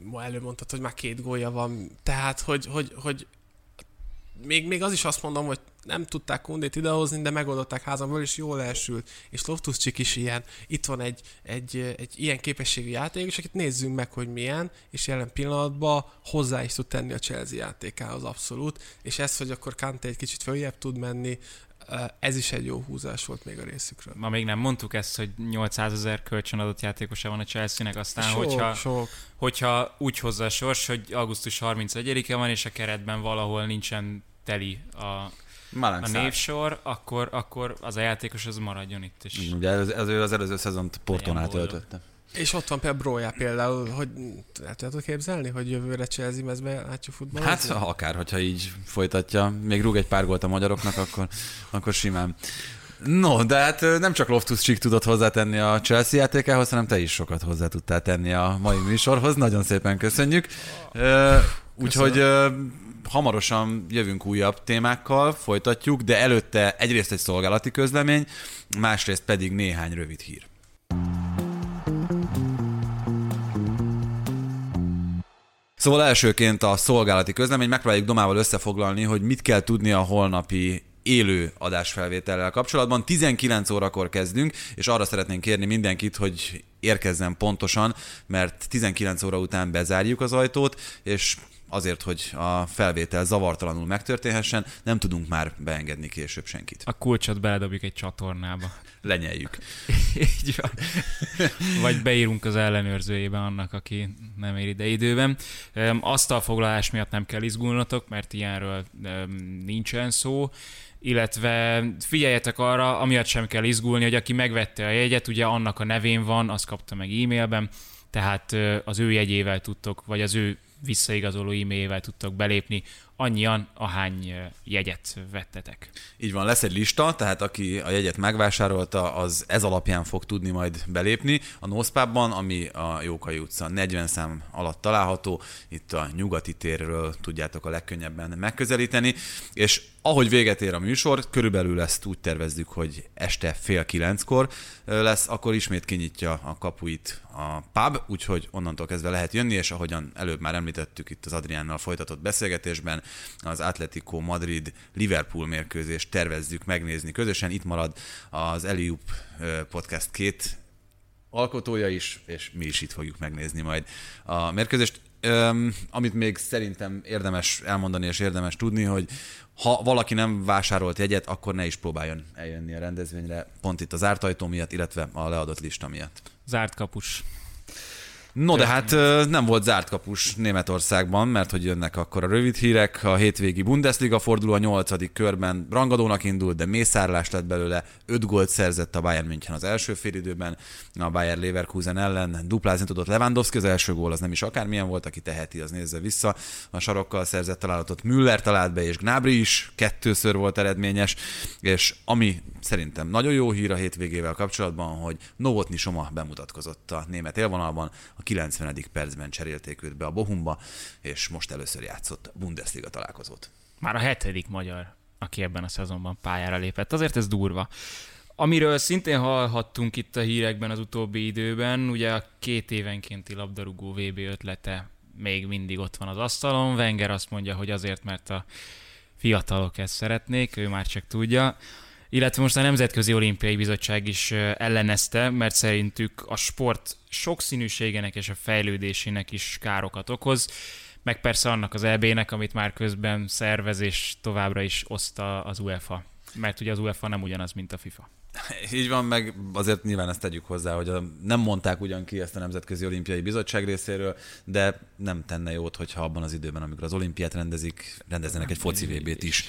ma előmondtad, hogy már két gólja van. Tehát, hogy, hogy, hogy még, még az is azt mondom, hogy nem tudták Kundét idehozni, de megoldották házamból, és jól elsült. És Loftus Csik is ilyen. Itt van egy, egy, egy ilyen képességű játék, és akit nézzünk meg, hogy milyen, és jelen pillanatban hozzá is tud tenni a Chelsea játékához abszolút. És ez, hogy akkor Kante egy kicsit följebb tud menni, ez is egy jó húzás volt még a részükről. Ma még nem mondtuk ezt, hogy 800 ezer kölcsönadott játékosa van a Chelsea-nek, aztán sok, hogyha, sok. hogyha úgy hozza a sors, hogy augusztus 31-e van, és a keretben valahol nincsen teli a, a névsor, akkor, akkor az a játékos az maradjon itt is. Ugye ez, ez az előző szezont Portonál töltötte. És ott van például Broja például, hogy el tudod képzelni, hogy jövőre Chelsea mezbe látjuk futball? Hát akár, hogyha így folytatja, még rúg egy pár gólt a magyaroknak, akkor, akkor simán. No, de hát nem csak Loftus Csik tudott hozzátenni a Chelsea játékához, hanem te is sokat hozzá tudtál tenni a mai műsorhoz. Nagyon szépen köszönjük. Úgyhogy hamarosan jövünk újabb témákkal, folytatjuk, de előtte egyrészt egy szolgálati közlemény, másrészt pedig néhány rövid hír. Szóval elsőként a szolgálati közlemény, megpróbáljuk Domával összefoglalni, hogy mit kell tudni a holnapi élő adásfelvétellel kapcsolatban. 19 órakor kezdünk, és arra szeretnénk kérni mindenkit, hogy érkezzen pontosan, mert 19 óra után bezárjuk az ajtót, és azért, hogy a felvétel zavartalanul megtörténhessen, nem tudunk már beengedni később senkit. A kulcsot beledobjuk egy csatornába. Lenyeljük. Így van. Vagy beírunk az ellenőrzőjébe annak, aki nem ér ide időben. Asztalfoglalás miatt nem kell izgulnotok, mert ilyenről nincsen szó illetve figyeljetek arra, amiatt sem kell izgulni, hogy aki megvette a jegyet, ugye annak a nevén van, azt kapta meg e-mailben, tehát az ő jegyével tudtok, vagy az ő visszaigazoló e-mailjével tudtok belépni, annyian, ahány jegyet vettetek. Így van, lesz egy lista, tehát aki a jegyet megvásárolta, az ez alapján fog tudni majd belépni. A Noszpában, ami a Jókai utca 40 szám alatt található, itt a nyugati térről tudjátok a legkönnyebben megközelíteni, és ahogy véget ér a műsor, körülbelül ezt úgy tervezzük, hogy este fél kilenckor lesz, akkor ismét kinyitja a kapuit a pub, úgyhogy onnantól kezdve lehet jönni, és ahogyan előbb már említettük itt az Adriánnal folytatott beszélgetésben, az Atletico Madrid Liverpool mérkőzést tervezzük megnézni közösen. Itt marad az Eliup podcast két alkotója is, és mi is itt fogjuk megnézni majd a mérkőzést. Um, amit még szerintem érdemes elmondani és érdemes tudni, hogy ha valaki nem vásárolt jegyet, akkor ne is próbáljon eljönni a rendezvényre, pont itt az zárt ajtó miatt, illetve a leadott lista miatt. Zárt kapus. No, de hát nem volt zárt kapus Németországban, mert hogy jönnek akkor a rövid hírek. A hétvégi Bundesliga forduló a nyolcadik körben rangadónak indult, de mészárlás lett belőle. Öt gólt szerzett a Bayern München az első félidőben, a Bayern Leverkusen ellen duplázni tudott Lewandowski, az első gól az nem is akármilyen volt, aki teheti, az nézze vissza. A sarokkal szerzett találatot Müller talált be, és Gnabry is kettőször volt eredményes, és ami szerintem nagyon jó hír a hétvégével kapcsolatban, hogy Novotny Soma bemutatkozott a német élvonalban, a 90. percben cserélték őt be a Bohumba, és most először játszott Bundesliga találkozót. Már a hetedik magyar, aki ebben a szezonban pályára lépett. Azért ez durva. Amiről szintén hallhattunk itt a hírekben az utóbbi időben, ugye a két évenkénti labdarúgó VB ötlete még mindig ott van az asztalon. Wenger azt mondja, hogy azért, mert a fiatalok ezt szeretnék, ő már csak tudja illetve most a Nemzetközi Olimpiai Bizottság is ellenezte, mert szerintük a sport sokszínűségének és a fejlődésének is károkat okoz, meg persze annak az EB-nek, amit már közben szervez és továbbra is oszta az UEFA. Mert ugye az UEFA nem ugyanaz, mint a FIFA. Így van, meg azért nyilván ezt tegyük hozzá, hogy nem mondták ugyan ki ezt a Nemzetközi Olimpiai Bizottság részéről, de nem tenne jót, hogyha abban az időben, amikor az olimpiát rendezik, rendeznének egy foci VB-t is.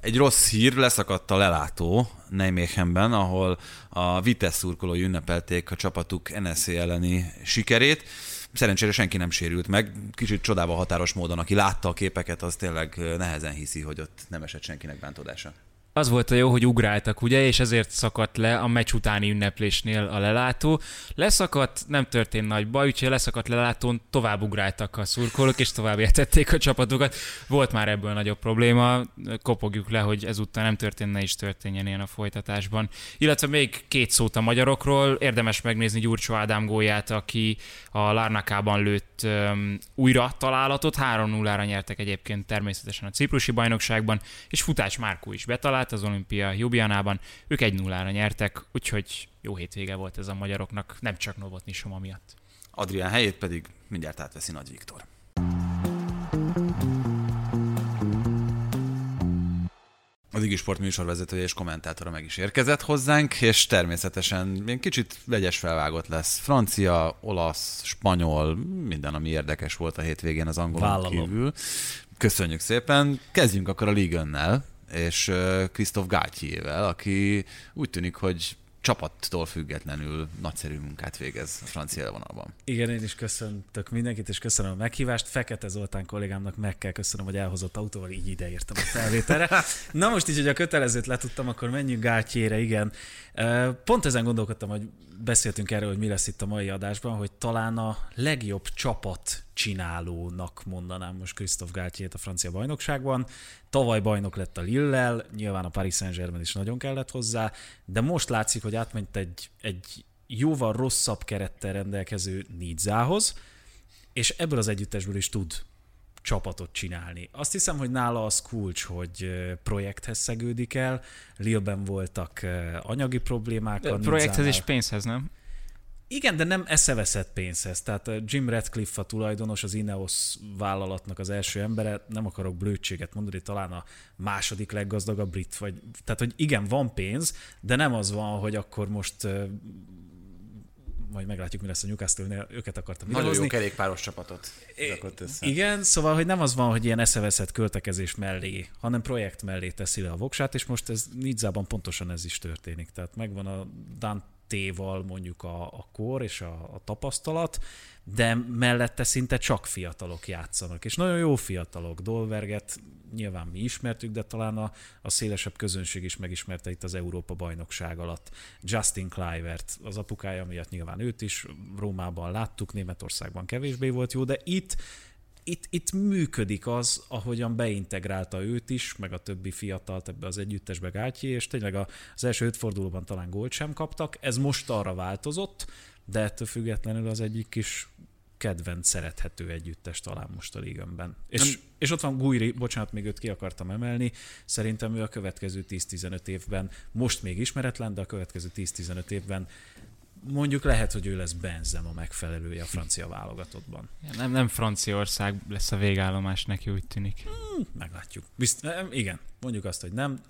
Egy rossz hír, leszakadt a lelátó Nijmegenben, ahol a Vitesse szurkolói ünnepelték a csapatuk NSC elleni sikerét. Szerencsére senki nem sérült meg, kicsit csodával határos módon, aki látta a képeket, az tényleg nehezen hiszi, hogy ott nem esett senkinek bántódása. Az volt a jó, hogy ugráltak, ugye, és ezért szakadt le a meccs utáni ünneplésnél a lelátó. Leszakadt, nem történt nagy baj, úgyhogy leszakadt lelátón tovább ugráltak a szurkolók, és tovább értették a csapatokat. Volt már ebből nagyobb probléma, kopogjuk le, hogy ezúttal nem történt, ne is történjen ilyen a folytatásban. Illetve még két szót a magyarokról, érdemes megnézni Gyurcsó Ádám gólját, aki a Larnakában lőtt um, újra találatot, 3-0-ra nyertek egyébként természetesen a ciprusi bajnokságban, és Futács Márkó is betalált, az olimpia Jubianában. Ők 1-0-ra nyertek, úgyhogy jó hétvége volt ez a magyaroknak, nem csak Novotny Soma miatt. Adrián helyét pedig mindjárt átveszi Nagy Viktor. Az Igi Sport műsorvezetője és kommentátora meg is érkezett hozzánk, és természetesen még kicsit vegyes felvágott lesz. Francia, olasz, spanyol, minden, ami érdekes volt a hétvégén az angolon kívül. Köszönjük szépen. Kezdjünk akkor a Ligönnel és Krisztof Gáltyével, aki úgy tűnik, hogy csapattól függetlenül nagyszerű munkát végez a francia vonalban. Igen, én is köszöntök mindenkit, és köszönöm a meghívást. Fekete Zoltán kollégámnak meg kell köszönöm, hogy elhozott autóval, így ideértem a felvételre. Na most így, hogy a kötelezőt letudtam, akkor menjünk Gáltyére, igen. Pont ezen gondolkodtam, hogy beszéltünk erről, hogy mi lesz itt a mai adásban, hogy talán a legjobb csapat csinálónak mondanám most Christoph Gáltyét a francia bajnokságban. Tavaly bajnok lett a Lille-lel, nyilván a Paris Saint-Germain is nagyon kellett hozzá, de most látszik, hogy átment egy, egy jóval rosszabb kerettel rendelkező Nidzához, és ebből az együttesből is tud csapatot csinálni. Azt hiszem, hogy nála az kulcs, hogy projekthez szegődik el. Lille-ben voltak anyagi problémák. Projekthez és pénzhez, nem? Igen, de nem eszeveszett pénzhez. Tehát Jim Radcliffe a tulajdonos, az Ineos vállalatnak az első embere, nem akarok blödséget mondani, talán a második leggazdagabb brit, vagy, tehát hogy igen, van pénz, de nem az van, hogy akkor most majd meglátjuk, mi lesz a Newcastle-nél, őket akartam Nagyon idehozni. jó kerékpáros csapatot össze. Igen, szóval, hogy nem az van, hogy ilyen eszeveszett költekezés mellé, hanem projekt mellé teszi le a voksát, és most ez Nidzában pontosan ez is történik. Tehát megvan a Dante-val mondjuk a, a kor és a, a tapasztalat, de mellette szinte csak fiatalok játszanak, és nagyon jó fiatalok. Dolverget nyilván mi ismertük, de talán a, a szélesebb közönség is megismerte itt az Európa bajnokság alatt. Justin Clivert, az apukája miatt nyilván őt is Rómában láttuk, Németországban kevésbé volt jó, de itt itt, itt működik az, ahogyan beintegrálta őt is, meg a többi fiatalt ebbe az együttesbe Gátyi, és tényleg az első öt fordulóban talán gólt sem kaptak. Ez most arra változott, de ettől függetlenül az egyik kis kedvenc, szerethető együttes talán most a ligamben. És, és ott van Guiri, bocsánat, még őt ki akartam emelni, szerintem ő a következő 10-15 évben, most még ismeretlen, de a következő 10-15 évben mondjuk lehet, hogy ő lesz Benzem a megfelelője a francia válogatottban. Nem, nem Franciaország lesz a végállomás neki, úgy tűnik. Hmm, meglátjuk. Bizt, igen, mondjuk azt, hogy nem,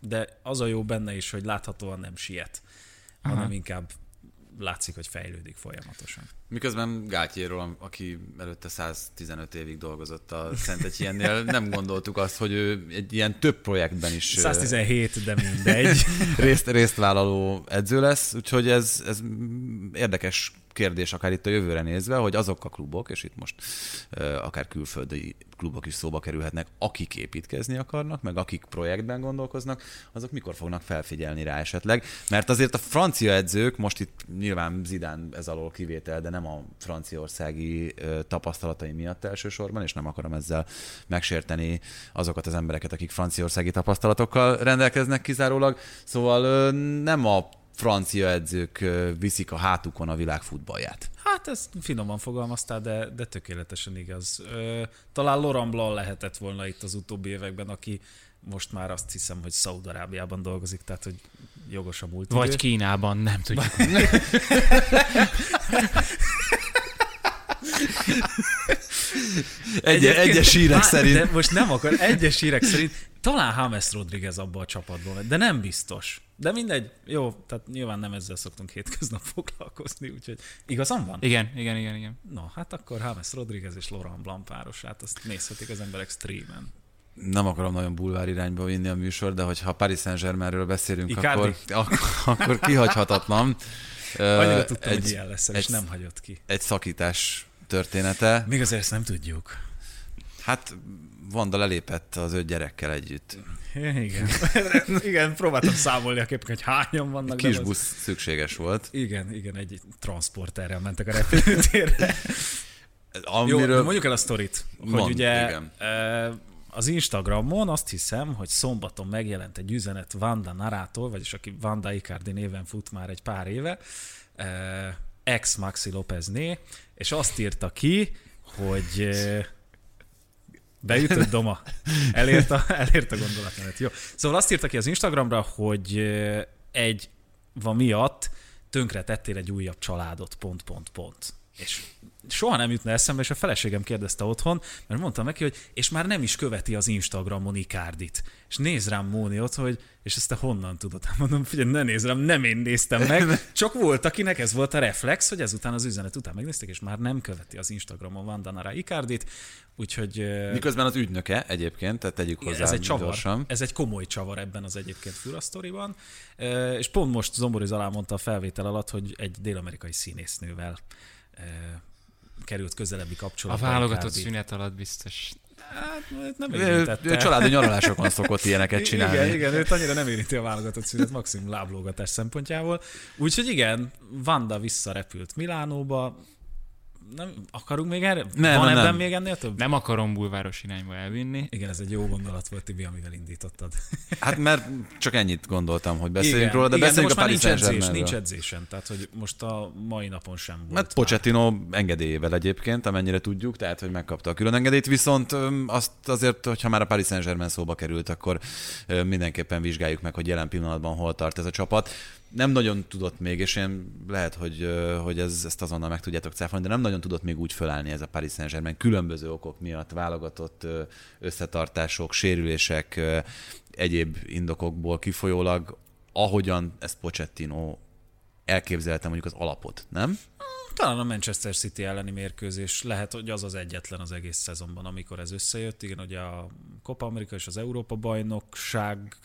de az a jó benne is, hogy láthatóan nem siet, Aha. hanem inkább látszik, hogy fejlődik folyamatosan. Miközben Gátyéről, aki előtte 115 évig dolgozott a Szent Etiennél, nem gondoltuk azt, hogy ő egy ilyen több projektben is 117, de mindegy. részt, részt vállaló edző lesz, úgyhogy ez, ez érdekes kérdés akár itt a jövőre nézve, hogy azok a klubok, és itt most akár külföldi klubok is szóba kerülhetnek, akik építkezni akarnak, meg akik projektben gondolkoznak, azok mikor fognak felfigyelni rá esetleg. Mert azért a francia edzők, most itt nyilván Zidán ez alól kivétel, de nem a franciaországi tapasztalatai miatt elsősorban, és nem akarom ezzel megsérteni azokat az embereket, akik franciaországi tapasztalatokkal rendelkeznek kizárólag. Szóval nem a francia edzők viszik a hátukon a világ futballját. Hát ez finoman fogalmaztál, de, de tökéletesen igaz. Talán Laurent Blanc lehetett volna itt az utóbbi években, aki most már azt hiszem, hogy Szaudarábiában dolgozik, tehát hogy jogos a múlt. Vagy idő. Kínában, nem tudjuk. Egy, egyes hírek szerint. De most nem akar, egyes hírek szerint talán James Rodriguez abba a csapatból, de nem biztos. De mindegy, jó, tehát nyilván nem ezzel szoktunk hétköznap foglalkozni, úgyhogy igazam van? Igen, igen, igen, igen. No, hát akkor James Rodriguez és Laurent Blanc párosát, azt nézhetik az emberek streamen. Nem akarom nagyon bulvár irányba vinni a műsor, de hogyha Paris Saint-Germainről beszélünk, akkor, akkor, akkor kihagyhatatlan. Annyira tudtam, egy, hogy ilyen lesz, egy, és nem hagyott ki. Egy szakítás története. Még azért ezt nem tudjuk. Hát Vanda lelépett az öt gyerekkel együtt. Igen. igen, próbáltam számolni a képek, hogy hányan vannak. Kis de az- busz szükséges volt. Igen, igen, egy transporterrel mentek a repülőtérre. Jó, Amiről... de mondjuk el a sztorit, hogy Mond, ugye igen. az Instagramon azt hiszem, hogy szombaton megjelent egy üzenet Vanda Narától, vagyis aki Vanda Icardi néven fut már egy pár éve, ex Maxi Lópezné, és azt írta ki, hogy beütött Doma. Elért a, elért a gondolatmenet. Jó. Szóval azt írta ki az Instagramra, hogy eh, egy van miatt tönkre tettél egy újabb családot, pont, pont, pont. És soha nem jutna eszembe, és a feleségem kérdezte otthon, mert mondtam neki, hogy és már nem is követi az Instagramon Ikárdit. És néz rám Móni ott, hogy és ezt te honnan tudod? Hát mondom, figyelj, ne nézz rám, nem én néztem meg, csak volt, akinek ez volt a reflex, hogy ezután az üzenet után megnézték, és már nem követi az Instagramon Vandanara Ikárdit, úgyhogy Miközben az ügynöke egyébként, tehát tegyük hozzá ez egy csavar. gyorsan. Ez egy komoly csavar ebben az egyébként Fura sztoriban. És pont most Zombori Zalán mondta a felvétel alatt, hogy egy dél-amerikai színésznővel került közelebbi A kapcsolatba. válogatott Icardi. szünet alatt biztos. Hát, nem Ő, érintette. ő családi nyaralásokon szokott ilyeneket csinálni. Igen, igen, őt annyira nem érinti a válogatott szünet, maximum láblógatás szempontjából. Úgyhogy igen, Vanda visszarepült Milánóba. Nem, akarunk még erre? Nem, Van nem, ebben nem. még ennél több? Nem akarom bulváros irányba elvinni. Igen, ez egy jó gondolat volt, Tibi, amivel indítottad. Hát mert csak ennyit gondoltam, hogy beszéljünk igen, róla, de igen, beszéljünk most a már Paris nincs edzés, nincs edzésen, tehát hogy most a mai napon sem volt. Mert Pochettino engedélyével egyébként, amennyire tudjuk, tehát hogy megkapta a külön engedélyt, viszont azt azért, hogyha már a Paris Saint-Germain szóba került, akkor mindenképpen vizsgáljuk meg, hogy jelen pillanatban hol tart ez a csapat. Nem nagyon tudott még, és én lehet, hogy, hogy ez, ezt azonnal meg tudjátok cáfolni, de nem nagyon tudott még úgy fölállni ez a Paris Saint-Germain különböző okok miatt, válogatott összetartások, sérülések, egyéb indokokból kifolyólag, ahogyan ezt Pochettino elképzeltem mondjuk az alapot, nem? Talán a Manchester City elleni mérkőzés lehet, hogy az az egyetlen az egész szezonban, amikor ez összejött. Igen, ugye a Copa Amerika és az Európa bajnokság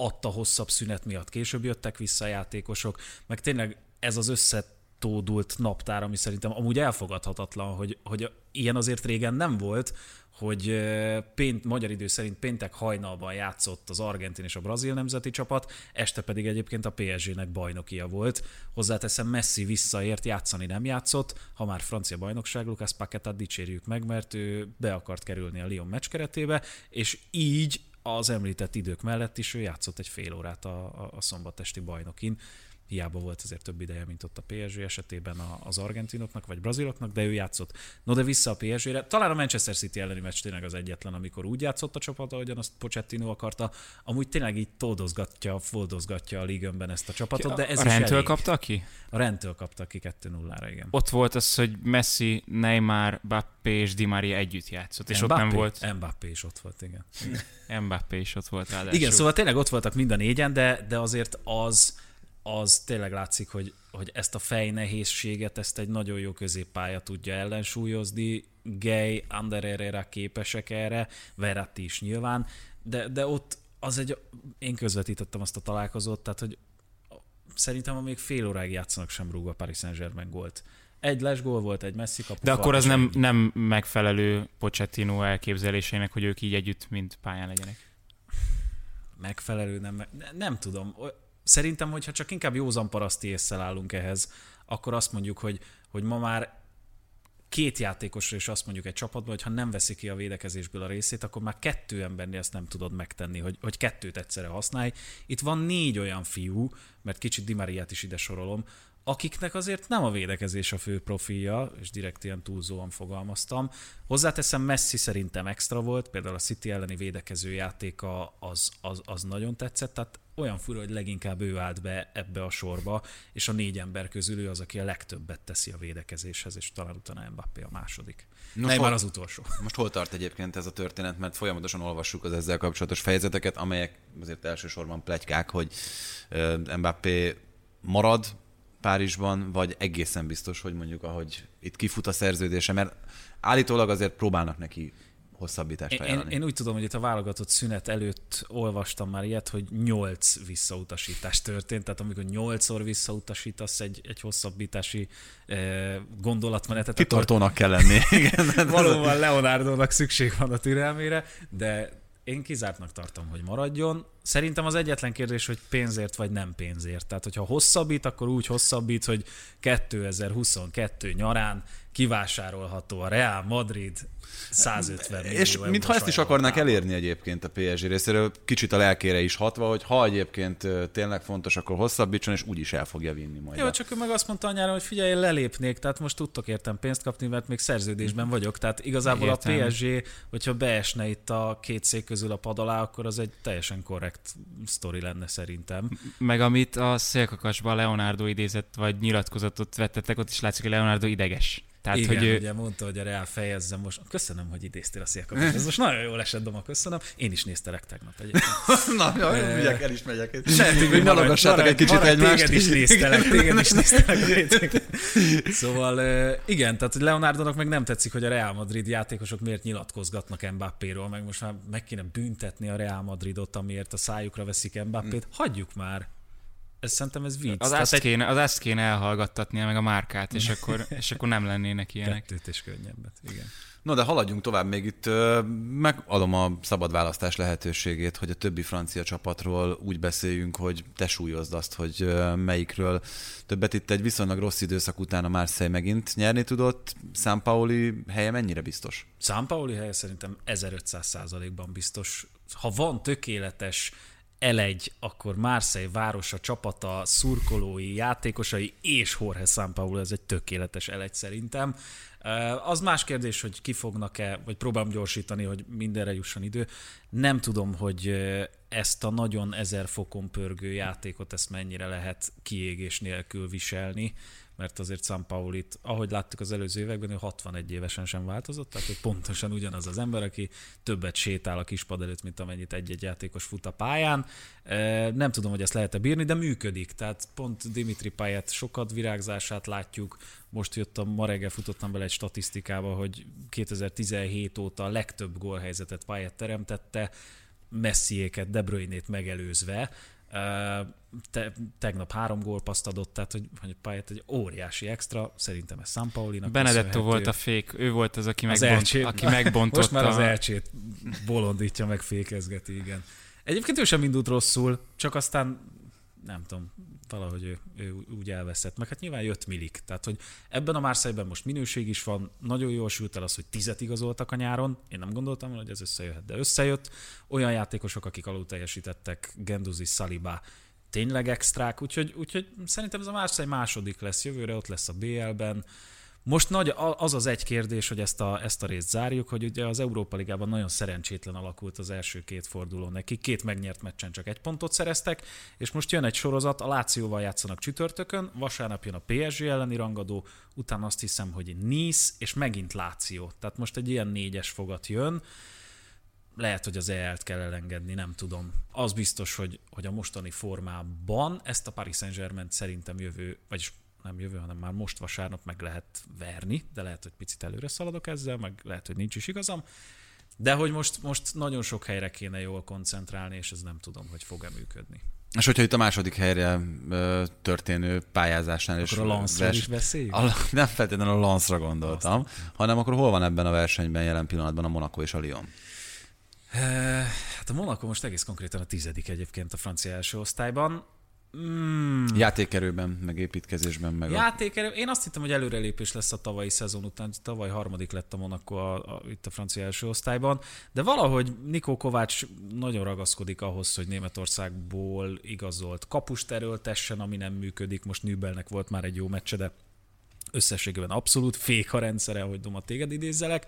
adta hosszabb szünet miatt később jöttek vissza a játékosok, meg tényleg ez az összetódult naptár, ami szerintem amúgy elfogadhatatlan, hogy, hogy ilyen azért régen nem volt, hogy pént, magyar idő szerint péntek hajnalban játszott az argentin és a brazil nemzeti csapat, este pedig egyébként a PSG-nek bajnokia volt. Hozzáteszem, Messi visszaért, játszani nem játszott, ha már francia bajnokság, Lucas Paquetát dicsérjük meg, mert ő be akart kerülni a Lyon meccs keretébe, és így az említett idők mellett is ő játszott egy fél órát a, a, a szombatesti bajnokin. Hiába volt azért több ideje, mint ott a PSG esetében az argentinoknak vagy braziloknak, de ő játszott. No de vissza a PSG-re. Talán a Manchester City elleni meccs tényleg az egyetlen, amikor úgy játszott a csapat, ahogyan azt Pochettino akarta. Amúgy tényleg így tódozgatja, foldozgatja a ligönben ezt a csapatot, de ez a is rendtől elég. kapta ki? A rendtől kapta ki 2-0-ra, igen. Ott volt az, hogy Messi, Neymar, Bappé és Di Maria együtt játszott, és ott nem Mbappé- volt. Mbappé is ott volt, igen. Mbappé is ott volt ráadásul. Igen, szóval tényleg ott voltak mind a négyen, de, de azért az, az tényleg látszik, hogy, hogy ezt a fejnehézséget, ezt egy nagyon jó középpálya tudja ellensúlyozni. Gay, Ander Herrera képesek erre, Verratti is nyilván, de, de ott az egy, én közvetítettem azt a találkozót, tehát hogy szerintem ha még fél óráig játszanak sem rúg a Paris Saint-Germain gólt. Egy lesgól volt, egy messzi kapu. De akkor az nem, nem megfelelő Pochettino elképzelésének, hogy ők így együtt mind pályán legyenek. megfelelő, nem, ne- nem tudom. Szerintem, hogyha csak inkább józan paraszti észsel állunk ehhez, akkor azt mondjuk, hogy, hogy ma már két játékosra is azt mondjuk egy csapatban, hogy ha nem veszi ki a védekezésből a részét, akkor már kettő embernél ezt nem tudod megtenni, hogy, hogy kettőt egyszerre használj. Itt van négy olyan fiú, mert kicsit Di Mariát is ide sorolom, akiknek azért nem a védekezés a fő profilja, és direkt ilyen túlzóan fogalmaztam. Hozzáteszem, Messi szerintem extra volt, például a City elleni védekező játéka az, az, az nagyon tetszett, tehát olyan fura, hogy leginkább ő állt be ebbe a sorba, és a négy ember közül ő az, aki a legtöbbet teszi a védekezéshez, és talán utána Mbappé a második. Nem hol- már az utolsó. Most hol tart egyébként ez a történet, mert folyamatosan olvassuk az ezzel kapcsolatos fejezeteket, amelyek azért elsősorban plegykák, hogy Mbappé marad Párizsban, vagy egészen biztos, hogy mondjuk ahogy itt kifut a szerződése, mert állítólag azért próbálnak neki hosszabbítást Én, én, ajánlani. én úgy tudom, hogy itt a válogatott szünet előtt olvastam már ilyet, hogy nyolc visszautasítás történt, tehát amikor nyolcszor visszautasítasz egy, egy hosszabbítási eh, gondolatmenetet, akkor Kitartónak kell lenni. Igen. valóban Leonardónak szükség van a türelmére, de én kizártnak tartom, hogy maradjon. Szerintem az egyetlen kérdés, hogy pénzért vagy nem pénzért. Tehát, hogyha hosszabbít, akkor úgy hosszabbít, hogy 2022 nyarán kivásárolható a Real Madrid 150 millió És mintha ezt is akarnák elérni egyébként a PSG részéről, kicsit a lelkére is hatva, hogy ha egyébként tényleg fontos, akkor hosszabbítson, és úgyis el fogja vinni majd. Jó, csak ő meg azt mondta anyára, hogy figyelj, én lelépnék, tehát most tudtok értem pénzt kapni, mert még szerződésben vagyok. Tehát igazából Értem. a PSG, hogyha beesne itt a két szék közül a pad alá, akkor az egy teljesen korrekt sztori lenne szerintem. Meg amit a szélkakasban Leonardo idézett, vagy nyilatkozatot vettetek, ott is látszik, hogy Leonardo ideges. Tehát, Igen, hogy ugye mondta, hogy a Real fejezze most. Köszönöm, hogy idéztél a szélkapot. Ez most nagyon jól esett, Doma, köszönöm. Én is néztelek tegnap egyébként. Na, jó, megyek, el is megyek. Sejtünk, hogy nyalogassátok egy kicsit egymást. Téged is néztelek, téged is néztelek. Szóval igen, tehát hogy Leonardónak meg nem tetszik, hogy a Real Madrid játékosok miért nyilatkozgatnak Mbappéról, meg most már meg kéne büntetni a Real Madridot, amiért a szájukra veszik Mbappét. Hagyjuk már. Ez szerintem ez vicc. az azt, egy kéne, az azt kéne elhallgattatnia meg a márkát, és akkor, és akkor nem lennének ilyenek. kettőt és könnyebbet. Igen. No, de haladjunk tovább még itt. Megadom a szabad választás lehetőségét, hogy a többi francia csapatról úgy beszéljünk, hogy te súlyozd azt, hogy melyikről többet itt egy viszonylag rossz időszak után a Marseille megint nyerni tudott. San Paoli helye mennyire biztos? Számpauli helye szerintem 1500 százalékban biztos. Ha van tökéletes elegy, akkor Marseille városa, csapata, szurkolói, játékosai és Jorge Sampaoli, ez egy tökéletes elegy szerintem. Az más kérdés, hogy kifognak-e, vagy próbálom gyorsítani, hogy mindenre jusson idő. Nem tudom, hogy ezt a nagyon ezer fokon pörgő játékot, ezt mennyire lehet kiégés nélkül viselni, mert azért Sampaulit, ahogy láttuk az előző években, ő 61 évesen sem változott, tehát hogy pontosan ugyanaz az ember, aki többet sétál a kispad előtt, mint amennyit egy-egy játékos fut a pályán. Nem tudom, hogy ezt lehet-e bírni, de működik. Tehát pont Dimitri Payet sokat virágzását látjuk. Most jöttem, ma reggel futottam bele egy statisztikába, hogy 2017 óta a legtöbb gólhelyzetet Payet teremtette, Messiéket, De Bruyne-t megelőzve. Te, tegnap három gólpaszt adott, tehát hogy, hogy Payet egy óriási extra, szerintem ez Sampaulinak Benedetto köszönhető. volt a fék, ő volt az, aki, Az megbont, elcsép. aki megbontotta. Most már az elcsét bolondítja, meg fékezgeti, igen. Egyébként ő sem indult rosszul, csak aztán nem tudom, valahogy ő, ő úgy elveszett. Meg hát nyilván jött Milik. Tehát, hogy ebben a Marseille-ben most minőség is van, nagyon jól sült el az, hogy tizet igazoltak a nyáron. Én nem gondoltam, hogy ez összejöhet, de összejött. Olyan játékosok, akik alul teljesítettek, Genduzi, Saliba, tényleg extrák, úgyhogy, úgyhogy szerintem ez a Marseille második lesz jövőre, ott lesz a BL-ben. Most nagy, az az egy kérdés, hogy ezt a, ezt a részt zárjuk, hogy ugye az Európa Ligában nagyon szerencsétlen alakult az első két forduló neki. Két megnyert meccsen csak egy pontot szereztek, és most jön egy sorozat, a Lációval játszanak csütörtökön, vasárnap jön a PSG elleni rangadó, utána azt hiszem, hogy Nice, és megint Láció. Tehát most egy ilyen négyes fogat jön. Lehet, hogy az EL-t kell elengedni, nem tudom. Az biztos, hogy, hogy a mostani formában ezt a Paris Saint-Germain szerintem jövő, vagyis nem jövő, hanem már most vasárnap meg lehet verni, de lehet, hogy picit előre szaladok ezzel, meg lehet, hogy nincs is igazam. De hogy most, most nagyon sok helyre kéne jól koncentrálni, és ez nem tudom, hogy fog-e működni. És hogyha itt a második helyre ö, történő pályázásnál Akkor a Lance-ról is beszéljünk? A, nem feltétlenül a Lance-ra gondoltam, hanem akkor hol van ebben a versenyben jelen pillanatban a Monaco és a Lyon? Eh, Hát a Monaco most egész konkrétan a tizedik egyébként a francia első osztályban. Mm, Játékerőben, meg építkezésben, meg a... Játékerő, én azt hittem, hogy előrelépés lesz a tavalyi szezon után, tavaly harmadik lett a Monaco a, a, itt a francia első osztályban, de valahogy Nikó Kovács nagyon ragaszkodik ahhoz, hogy Németországból igazolt kapust erőltessen, ami nem működik, most Nübelnek volt már egy jó meccse, de összességében abszolút fék a rendszere, hogy Doma téged idézzelek.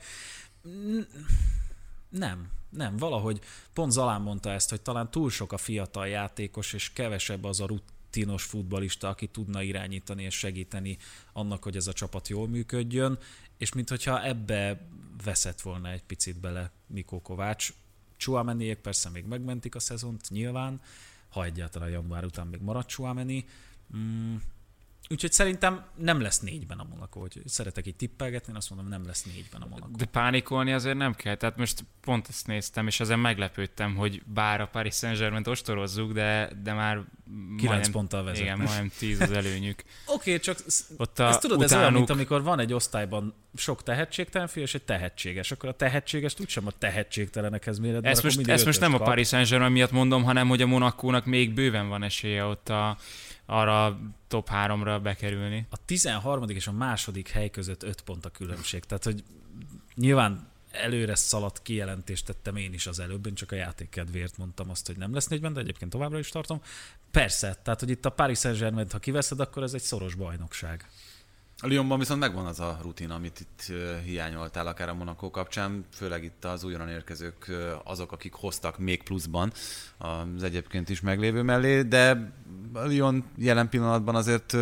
Nem, nem, valahogy pont Zalán mondta ezt, hogy talán túl sok a fiatal játékos, és kevesebb az a rutinos futbalista, aki tudna irányítani és segíteni annak, hogy ez a csapat jól működjön, és minthogyha ebbe veszett volna egy picit bele Mikó Kovács. Chouameniék persze még megmentik a szezont, nyilván, ha egyáltalán január után még marad Chouameni. Mm, Úgyhogy szerintem nem lesz négyben a Monaco. Hogy szeretek itt tippelgetni, azt mondom, nem lesz négyben a Monaco. De pánikolni azért nem kell. Tehát most pont ezt néztem, és ezen meglepődtem, hogy bár a Paris Saint-Germain ostorozzuk, de, de már 9 majdnem, ponttal vezetnek. Igen, majdnem 10 az előnyük. Oké, okay, csak Ott a, ezt tudod, ez olyan, utánuk, mint amikor van egy osztályban sok tehetségtelen fiú, és egy tehetséges. Akkor a tehetséges úgysem a tehetségtelenekhez méred. ezt most, ezt most nem a Paris Saint-Germain miatt mondom, hanem hogy a Monakónak még bőven van esélye ott a, arra a top 3-ra bekerülni. A 13. és a második hely között 5 pont a különbség. Tehát, hogy nyilván előre szaladt kijelentést tettem én is az előbb, én csak a játék kedvéért mondtam azt, hogy nem lesz négyben, de egyébként továbbra is tartom. Persze, tehát, hogy itt a Paris saint ha kiveszed, akkor ez egy szoros bajnokság. A Lyonban viszont megvan az a rutin, amit itt hiányoltál akár a Monaco kapcsán, főleg itt az újonnan érkezők azok, akik hoztak még pluszban az egyébként is meglévő mellé, de a Lyon jelen pillanatban azért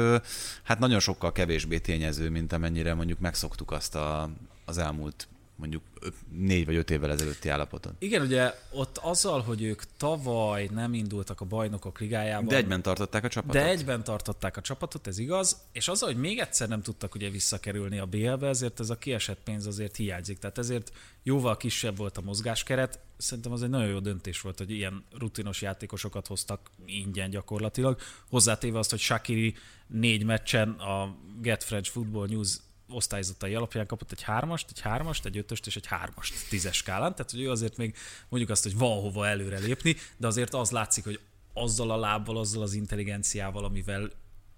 hát nagyon sokkal kevésbé tényező, mint amennyire mondjuk megszoktuk azt a, az elmúlt mondjuk négy vagy öt évvel ezelőtti állapoton. Igen, ugye ott azzal, hogy ők tavaly nem indultak a bajnokok ligájában. De egyben tartották a csapatot. De egyben tartották a csapatot, ez igaz, és azzal, hogy még egyszer nem tudtak ugye visszakerülni a BL-be, ezért ez a kiesett pénz azért hiányzik. Tehát ezért jóval kisebb volt a mozgáskeret. Szerintem az egy nagyon jó döntés volt, hogy ilyen rutinos játékosokat hoztak ingyen gyakorlatilag. Hozzátéve azt, hogy Shakiri négy meccsen a Get French Football News osztályzatai alapján kapott egy hármast, egy hármast, egy ötöst és egy hármast tízes skálán, tehát hogy ő azért még mondjuk azt, hogy van hova előre lépni, de azért az látszik, hogy azzal a lábbal, azzal az intelligenciával, amivel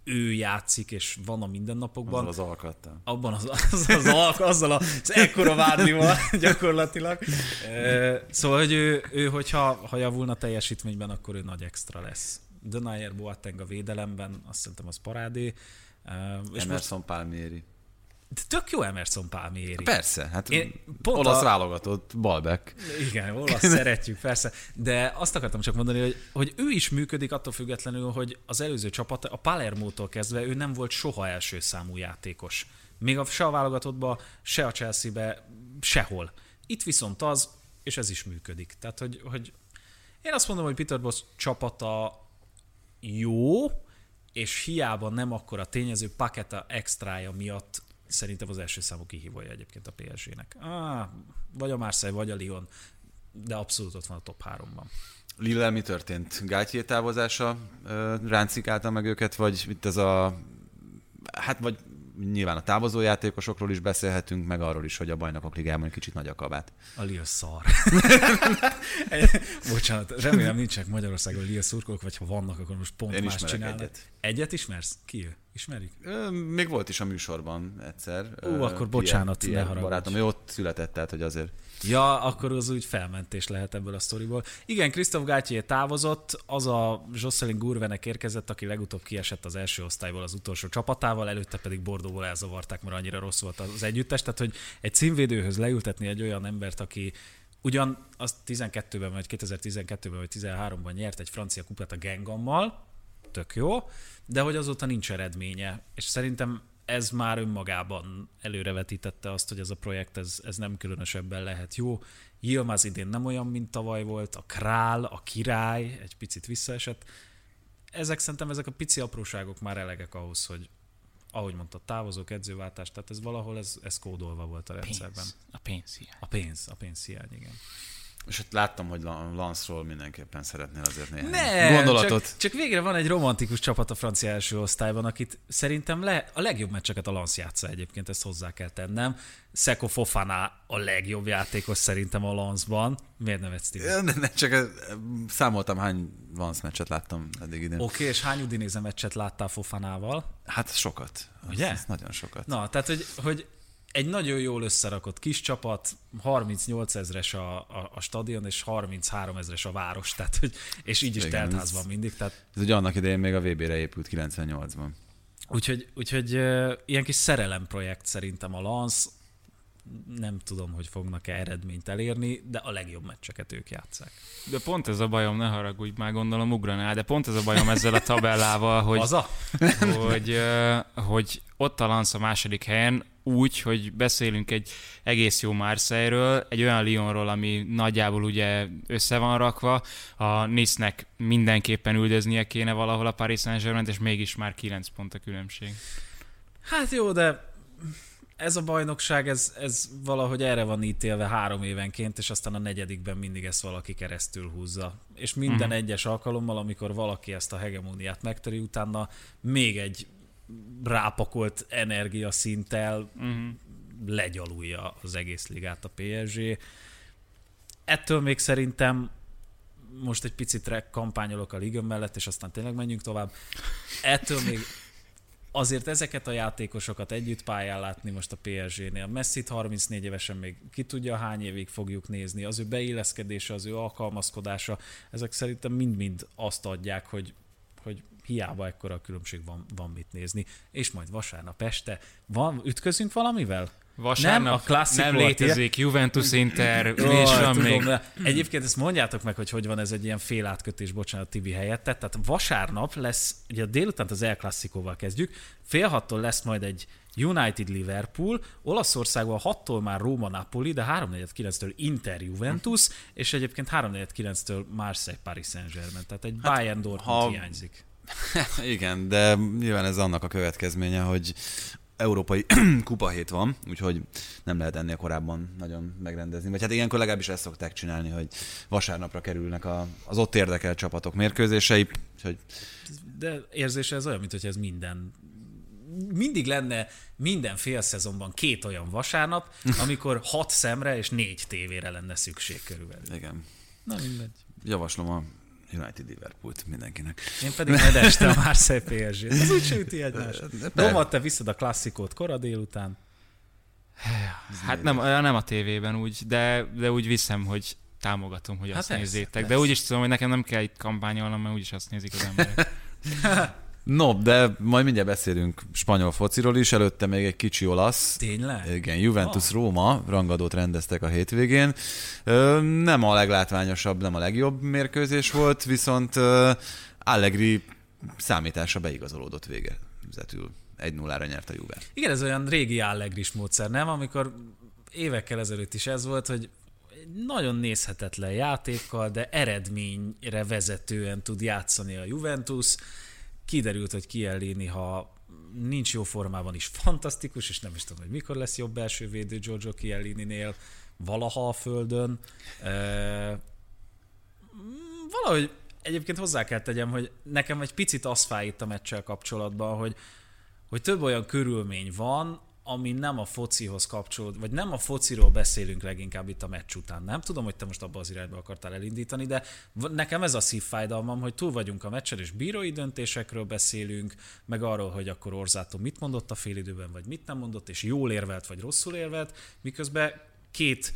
ő játszik, és van a mindennapokban. Azzal az alkattal. Abban az, az, az alk, azzal az ekkora vádlival gyakorlatilag. Szóval, hogy ő, ő hogyha ha javulna teljesítményben, akkor ő nagy extra lesz. Denayer Boateng a védelemben, azt szerintem az parádé. És Emerson most... Palmieri. De tök jó Emerson Palmieri. Persze, hát Én pont olasz a... válogatott, Balbeck. Igen, olasz szeretjük, persze. De azt akartam csak mondani, hogy, hogy ő is működik attól függetlenül, hogy az előző csapat, a Palermo-tól kezdve ő nem volt soha első számú játékos. Még a, se a válogatottba, se a Chelsea-be, sehol. Itt viszont az, és ez is működik. Tehát, hogy, hogy én azt mondom, hogy Peter Bosz csapata jó, és hiába nem akkor a tényező paketa extrája miatt szerintem az első számú kihívója egyébként a PSG-nek. Ah, vagy a Marseille, vagy a Lyon, de abszolút ott van a top 3-ban. Lille mi történt? Gátyé távozása ráncikálta meg őket, vagy itt ez a hát vagy nyilván a távozó játékosokról is beszélhetünk, meg arról is, hogy a bajnokok ligában egy kicsit nagy a kabát. A Lille szar. Bocsánat, remélem nincsenek Magyarországon Lille szurkolók, vagy ha vannak, akkor most pont Én más csinálnak. Egyet. egyet ismersz? Ki ő? Ismerik? Még volt is a műsorban egyszer. Ó, akkor bocsánat, Pierre, ne haragudj. Barátom, ő ott született, tehát hogy azért Ja, akkor az úgy felmentés lehet ebből a sztoriból. Igen, Christoph Gátyé távozott, az a Jocelyn Gurvenek érkezett, aki legutóbb kiesett az első osztályból az utolsó csapatával, előtte pedig Bordóból elzavarták, mert annyira rossz volt az együttes. Tehát, hogy egy címvédőhöz leültetni egy olyan embert, aki ugyan az 12-ben, vagy 2012-ben, vagy 13-ban nyert egy francia kupát a Gengammal, tök jó, de hogy azóta nincs eredménye. És szerintem ez már önmagában előrevetítette azt, hogy ez a projekt ez, ez nem különösebben lehet jó. Yilmaz idén nem olyan, mint tavaly volt, a král, a király egy picit visszaesett. Ezek szerintem ezek a pici apróságok már elegek ahhoz, hogy ahogy mondta, távozók, edzőváltás, tehát ez valahol ez, ez kódolva volt a rendszerben. Pénz. A pénz hiány. A pénz, a pénz hiány, igen. És ott láttam, hogy Lance-ról mindenképpen szeretnél azért néhány ne, gondolatot. Csak, csak végre van egy romantikus csapat a francia első osztályban, akit szerintem le, a legjobb meccseket a Lance játsza egyébként, ezt hozzá kell tennem. Seko Fofana a legjobb játékos szerintem a Lance-ban. Miért nevetsz, Ne, ne, csak eh, számoltam, hány Lance meccset láttam eddig idén. Oké, okay, és hány Udinéze meccset láttál Fofanával? Hát sokat. Ugye? Ez nagyon sokat. Na, tehát, hogy, hogy egy nagyon jól összerakott kis csapat, 38 ezres a, a, a stadion, és 33 ezres a város, tehát, hogy, és így is Igen, teltház van mindig. Tehát... Ez ugye annak idején még a VB-re épült 98-ban. Úgyhogy, úgyhogy uh, ilyen kis szerelemprojekt szerintem a Lance, nem tudom, hogy fognak-e eredményt elérni, de a legjobb meccseket ők játszák. De pont ez a bajom, ne haragudj, már gondolom ugranál, de pont ez a bajom ezzel a tabellával, hogy, Haza? hogy, hogy ott a Lance a második helyen, úgy, hogy beszélünk egy egész jó Marseille-ről, egy olyan Lyonról, ami nagyjából ugye össze van rakva, a Nice-nek mindenképpen üldöznie kéne valahol a Paris Saint-Germain, és mégis már 9 pont a különbség. Hát jó, de ez a bajnokság, ez, ez valahogy erre van ítélve három évenként, és aztán a negyedikben mindig ezt valaki keresztül húzza. És minden uh-huh. egyes alkalommal, amikor valaki ezt a hegemóniát megtöri, utána még egy rápakolt energiaszinttel uh-huh. legyalulja az egész ligát a PSG. Ettől még szerintem most egy picit kampányolok a liga mellett, és aztán tényleg menjünk tovább. Ettől még azért ezeket a játékosokat együtt pályán látni most a PSG-nél. Messi 34 évesen még ki tudja hány évig fogjuk nézni, az ő beilleszkedése, az ő alkalmazkodása, ezek szerintem mind-mind azt adják, hogy, hogy hiába ekkora a különbség van, van mit nézni. És majd vasárnap este, van, ütközünk valamivel? Vasárnap nem, a klasszik nem létezik, Juventus Inter, és van még. Egyébként ezt mondjátok meg, hogy hogy van ez egy ilyen félátkötés, bocsánat, Tibi helyett. Tehát vasárnap lesz, ugye délután az El Classicóval kezdjük, fél hattól lesz majd egy United Liverpool, Olaszországban 6-tól már Róma Napoli, de 3-4-9-től Inter Juventus, és egyébként 3-4-9-től Marseille Paris Saint-Germain. Tehát egy hát, Bayern Dortmund ha... hiányzik. Igen, de nyilván ez annak a következménye, hogy európai kupahét van, úgyhogy nem lehet ennél korábban nagyon megrendezni. Vagy hát ilyenkor legalábbis ezt szokták csinálni, hogy vasárnapra kerülnek a, az ott érdekelt csapatok mérkőzései. Úgyhogy... De érzése ez olyan, mint hogy ez minden mindig lenne minden fél szezonban két olyan vasárnap, amikor hat szemre és négy tévére lenne szükség körülbelül. Igen. Na mindegy. Javaslom a United Liverpoolt mindenkinek. Én pedig majd este a Marseille PSG. Ez úgy üti egymást. Roma, te visszad a klasszikót kora délután. Hát nem, nem a tévében úgy, de, de úgy viszem, hogy támogatom, hogy hát azt persze, nézzétek. Persze. De úgy is tudom, hogy nekem nem kell itt kampányolnom, mert úgyis azt nézik az emberek. No, de majd mindjárt beszélünk spanyol fociról is, előtte még egy kicsi olasz. Tényleg? Igen, Juventus-Róma ah. rangadót rendeztek a hétvégén. Nem a leglátványosabb, nem a legjobb mérkőzés volt, viszont Allegri számítása beigazolódott végezetül. 1-0-ra nyert a Juve. Igen, ez olyan régi Allegris módszer, nem? Amikor évekkel ezelőtt is ez volt, hogy nagyon nézhetetlen játékkal, de eredményre vezetően tud játszani a Juventus kiderült, hogy Kiellini, ha nincs jó formában is fantasztikus, és nem is tudom, hogy mikor lesz jobb belső védő Giorgio Chiellini-nél, valaha a földön. E, valahogy egyébként hozzá kell tegyem, hogy nekem egy picit az fáj itt a meccsel kapcsolatban, hogy, hogy több olyan körülmény van, ami nem a focihoz kapcsolód, vagy nem a fociról beszélünk leginkább itt a meccs után. Nem tudom, hogy te most abba az irányba akartál elindítani, de nekem ez a szívfájdalmam, hogy túl vagyunk a meccsen, és bírói döntésekről beszélünk, meg arról, hogy akkor Orzátó mit mondott a félidőben, vagy mit nem mondott, és jól érvelt, vagy rosszul érvelt, miközben két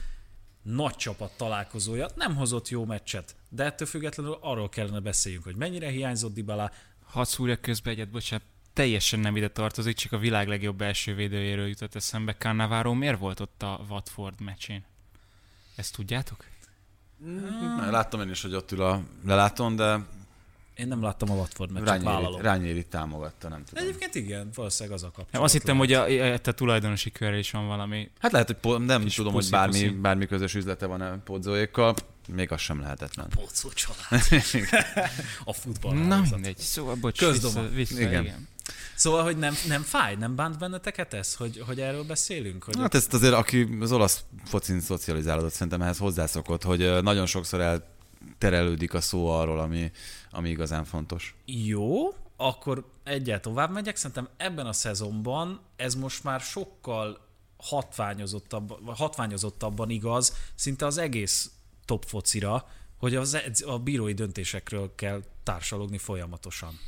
nagy csapat találkozója nem hozott jó meccset, de ettől függetlenül arról kellene beszéljünk, hogy mennyire hiányzott Dybala. Hadd szúrjak közbe egyet, bocsánat, teljesen nem ide tartozik, csak a világ legjobb első védőjéről jutott eszembe. Cannavaro miért volt ott a Watford meccsén? Ezt tudjátok? Hmm. Láttam én is, hogy ott ül a lelátón, de én nem láttam a Watford meccset, Rányéri, vállalom. Rányéri támogatta, nem tudom. Egyébként igen, valószínűleg az a kapcsolat. Nem, azt hittem, hogy a, a, a tulajdonosi körre is van valami. Hát lehet, hogy po- nem tudom, puszi, hogy bármi, puszi. bármi közös üzlete van a Podzóékkal. Még az sem lehetetlen. A család. a futball. Na mindegy, szóval bocs, Közdoma. Vissza, vissza, igen. igen. Szóval, hogy nem, nem fáj, nem bánt benneteket ez, hogy, hogy erről beszélünk? Hogy hát ezt azért, aki az olasz focin szocializálódott, szerintem ehhez hozzászokott, hogy nagyon sokszor elterelődik a szó arról, ami, ami igazán fontos. Jó, akkor egyet tovább megyek. Szerintem ebben a szezonban ez most már sokkal hatványozottabban, hatványozottabban igaz, szinte az egész top focira, hogy az, a bírói döntésekről kell társalogni folyamatosan.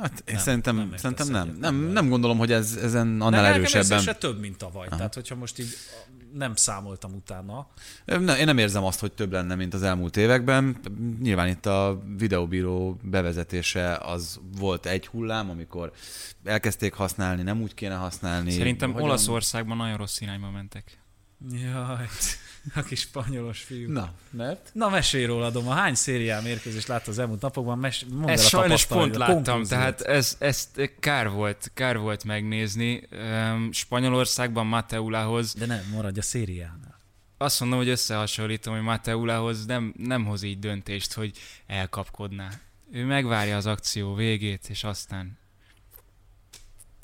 Hát én nem, szerintem nem, szerintem nem. Nem, nem gondolom, hogy ez, ezen annál nem, erősebben... se több, mint tavaly. Aha. Tehát, hogyha most így nem számoltam utána. Ne, én nem érzem azt, hogy több lenne, mint az elmúlt években. Nyilván itt a videóbíró bevezetése az volt egy hullám, amikor elkezdték használni, nem úgy kéne használni. Szerintem hogyan... Olaszországban nagyon rossz irányba mentek. Jaj, a kis spanyolos fiú. Na, mert? Na, mesélj róla, Doma. Hány szérián mérkőzést látta az elmúlt napokban? Mes- mondd el Ezt a sajnos pont láttam, konklúziót. tehát ez, ezt kár volt, kár volt megnézni. Spanyolországban Mateulához De nem, maradj a szériánál. azt mondom, hogy összehasonlítom, hogy Mateulához nem, nem hoz így döntést, hogy elkapkodná. Ő megvárja az akció végét, és aztán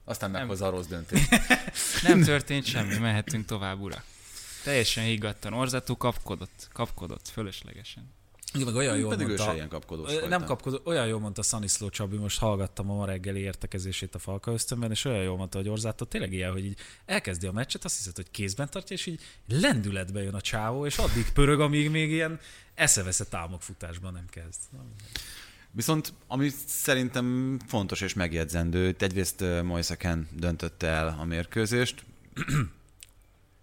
Aztán meghozza a rossz döntést. nem történt semmi, mehetünk tovább, ura. Teljesen higgadtan. Orzatú kapkodott, kapkodott, fölöslegesen. Igen, meg olyan jól Pedig ő mondta, se ilyen kapkodós. Nem kapkodó, olyan jól mondta Szaniszló Csabi, most hallgattam a ma reggeli értekezését a Falka ösztönben, és olyan jól mondta, hogy Orzátó tényleg ilyen, hogy így elkezdi a meccset, azt hiszed, hogy kézben tartja, és így lendületbe jön a csávó, és addig pörög, amíg még ilyen eszeveszett álmokfutásban nem kezd. Viszont ami szerintem fontos és megjegyzendő, itt egyrészt uh, Moiseken döntötte el a mérkőzést.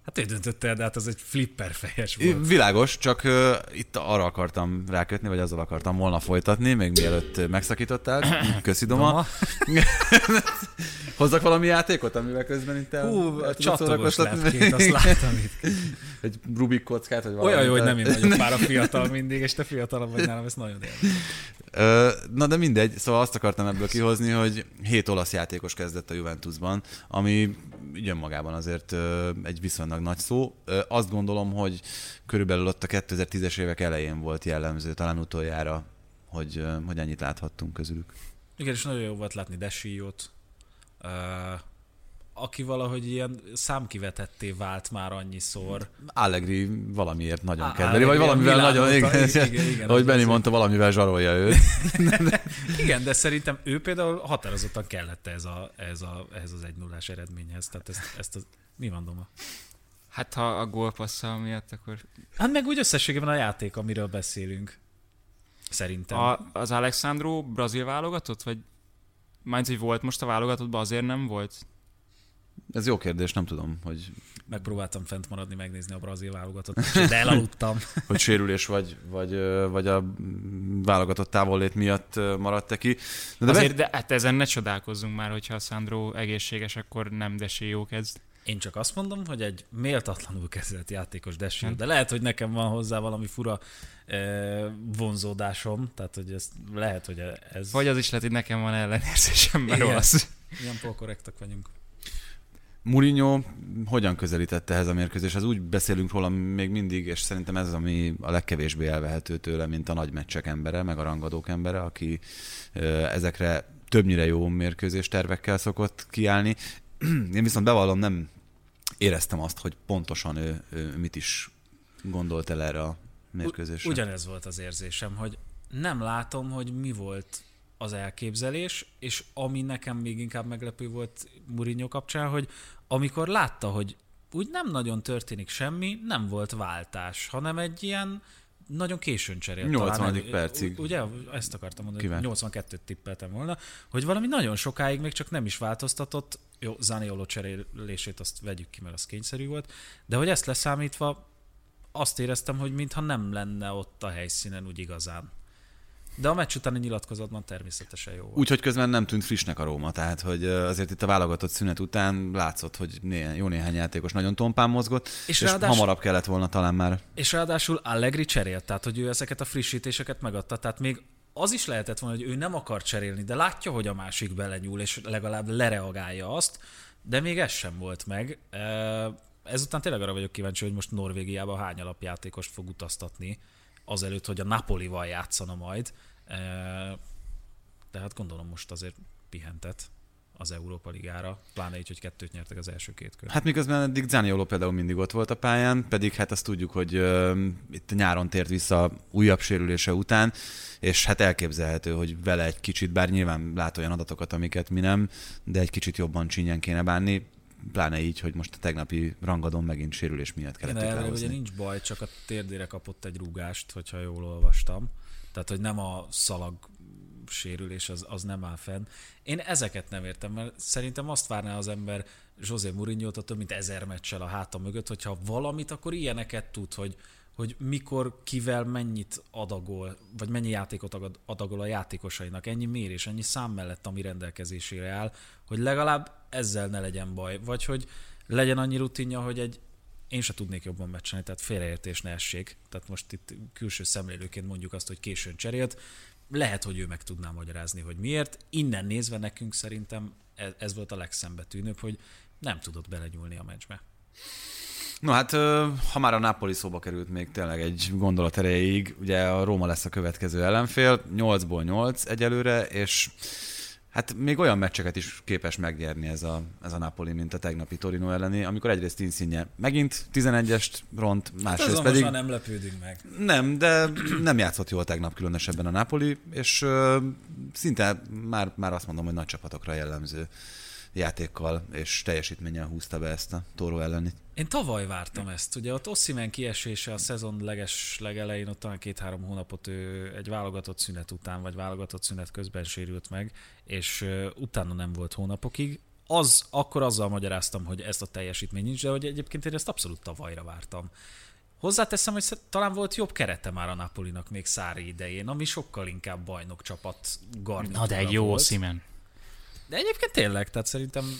Hát ő döntötte el, de hát az egy flipper fejes volt. Világos, csak uh, itt arra akartam rákötni, vagy azzal akartam volna folytatni, még mielőtt megszakítottál. Köszi, Doma. Hozzak valami játékot, amivel közben itt el, Hú, tudod csatogos lepkét, azt láttam itt. Egy Rubik kockát, vagy valami. Olyan jó, hogy nem én vagyok már a fiatal mindig, és te fiatalabb vagy nálam, ez nagyon érdekel. Ö, Na de mindegy, szóval azt akartam ebből kihozni, hogy hét olasz játékos kezdett a Juventusban, ami így önmagában azért egy viszonylag nagy szó. Azt gondolom, hogy körülbelül ott a 2010-es évek elején volt jellemző, talán utoljára, hogy, hogy ennyit láthattunk közülük. Igen, és nagyon jó volt látni Desiót, aki valahogy ilyen számkivetetté vált már annyiszor. Allegri valamiért nagyon kedveli, vagy valamivel nagyon, igen, igen, igen, ahogy Benni mondta, valamivel zsarolja őt. Igen, de szerintem ő például határozottan kellett ez a, ez a, ehhez az 1 0 eredményhez. Tehát ezt, ezt az, mi van Doma? Hát ha a gólpasszal miatt, akkor Hát meg úgy összességében a játék, amiről beszélünk. Szerintem. A... az Alexandro brazil válogatott, vagy Mármint, hogy volt most a válogatottban, azért nem volt? Ez jó kérdés, nem tudom, hogy, Megpróbáltam fent maradni, megnézni a brazil válogatott, de elaludtam. hogy sérülés vagy, vagy, vagy a válogatott távollét miatt maradt ki. De, de Azért, de hát ezen ne csodálkozzunk már, hogyha Sandro egészséges, akkor nem Desi jó kezd. Én csak azt mondom, hogy egy méltatlanul kezelett játékos Desió, de lehet, hogy nekem van hozzá valami fura eh, vonzódásom, tehát hogy ez lehet, hogy ez... Vagy az is lehet, hogy nekem van ellenérzésem, mert Igen. olasz. Ilyen polkorrektak vagyunk. Mourinho hogyan közelítette ehhez a mérkőzéshez? Úgy beszélünk róla még mindig, és szerintem ez ami a legkevésbé elvehető tőle, mint a nagy meccsek embere, meg a rangadók embere, aki ezekre többnyire jó mérkőzés tervekkel szokott kiállni. Én viszont bevallom, nem éreztem azt, hogy pontosan ő, ő mit is gondolt el erre a mérkőzésre. Ugyanez volt az érzésem, hogy nem látom, hogy mi volt az elképzelés, és ami nekem még inkább meglepő volt Mourinho kapcsán, hogy amikor látta, hogy úgy nem nagyon történik semmi, nem volt váltás, hanem egy ilyen nagyon későn cserélt. 80. talán, percig. Ugye, ezt akartam mondani, Kívánt. hogy 82-t tippeltem volna, hogy valami nagyon sokáig még csak nem is változtatott, jó, Zaniolo cserélését azt vegyük ki, mert az kényszerű volt, de hogy ezt leszámítva azt éreztem, hogy mintha nem lenne ott a helyszínen úgy igazán. De a meccs utáni nyilatkozatban természetesen jó volt. Úgyhogy közben nem tűnt frissnek a Róma, tehát hogy azért itt a válogatott szünet után látszott, hogy né- jó néhány játékos nagyon tompán mozgott, és, És ráadásul- hamarabb kellett volna talán már És ráadásul Allegri cserélt, tehát hogy ő ezeket a frissítéseket megadta. Tehát még az is lehetett volna, hogy ő nem akar cserélni, de látja, hogy a másik belenyúl, és legalább lereagálja azt, de még ez sem volt meg. Ezután tényleg arra vagyok kíváncsi, hogy most Norvégiában hány alapjátékost fog utaztatni, azelőtt, hogy a Napolival játszana majd. E, Tehát gondolom most azért pihentet az Európa Ligára, pláne így, hogy kettőt nyertek az első két kör. Hát miközben eddig Zaniolo például mindig ott volt a pályán, pedig hát azt tudjuk, hogy uh, itt nyáron tért vissza újabb sérülése után, és hát elképzelhető, hogy vele egy kicsit, bár nyilván lát olyan adatokat, amiket mi nem, de egy kicsit jobban csinyán kéne bánni, pláne így, hogy most a tegnapi rangadon megint sérülés miatt kellett Igen, elvileg ugye nincs baj, csak a térdére kapott egy rúgást, hogyha jól olvastam. Tehát, hogy nem a szalag sérülés, az, az nem áll fenn. Én ezeket nem értem, mert szerintem azt várná az ember José Mourinho-t a több mint ezer meccsel a háta mögött, hogyha valamit, akkor ilyeneket tud, hogy, hogy mikor, kivel mennyit adagol, vagy mennyi játékot adagol a játékosainak, ennyi mérés, ennyi szám mellett, ami rendelkezésére áll, hogy legalább ezzel ne legyen baj, vagy hogy legyen annyi rutinja, hogy egy én se tudnék jobban meccselni, tehát félreértés ne essék. Tehát most itt külső szemlélőként mondjuk azt, hogy későn cserélt. Lehet, hogy ő meg tudná magyarázni, hogy miért. Innen nézve nekünk szerintem ez, ez volt a legszembetűnőbb, hogy nem tudott belenyúlni a meccsbe. No hát, ha már a Napoli szóba került még tényleg egy gondolat erejéig, ugye a Róma lesz a következő ellenfél, 8-ból 8 egyelőre, és hát még olyan meccseket is képes megnyerni ez a, ez a Napoli, mint a tegnapi Torino elleni, amikor egyrészt Insigne megint 11-est ront, másrészt Azon pedig... nem lepődünk meg. Nem, de nem játszott jól tegnap különösebben a Napoli, és ö, szinte már, már azt mondom, hogy nagy csapatokra jellemző játékkal és teljesítménnyel húzta be ezt a Toro elleni. Én tavaly vártam ezt. Ugye ott Ossimen kiesése a szezon leges legelején, ott talán két-három hónapot ő egy válogatott szünet után, vagy válogatott szünet közben sérült meg, és utána nem volt hónapokig. Az, akkor azzal magyaráztam, hogy ezt a teljesítmény nincs, de hogy egyébként én ezt abszolút tavalyra vártam. Hozzáteszem, hogy talán volt jobb kerete már a Napolinak még Szári idején, ami sokkal inkább bajnok csapat garnitúra Na de egy jó volt. De egyébként tényleg, tehát szerintem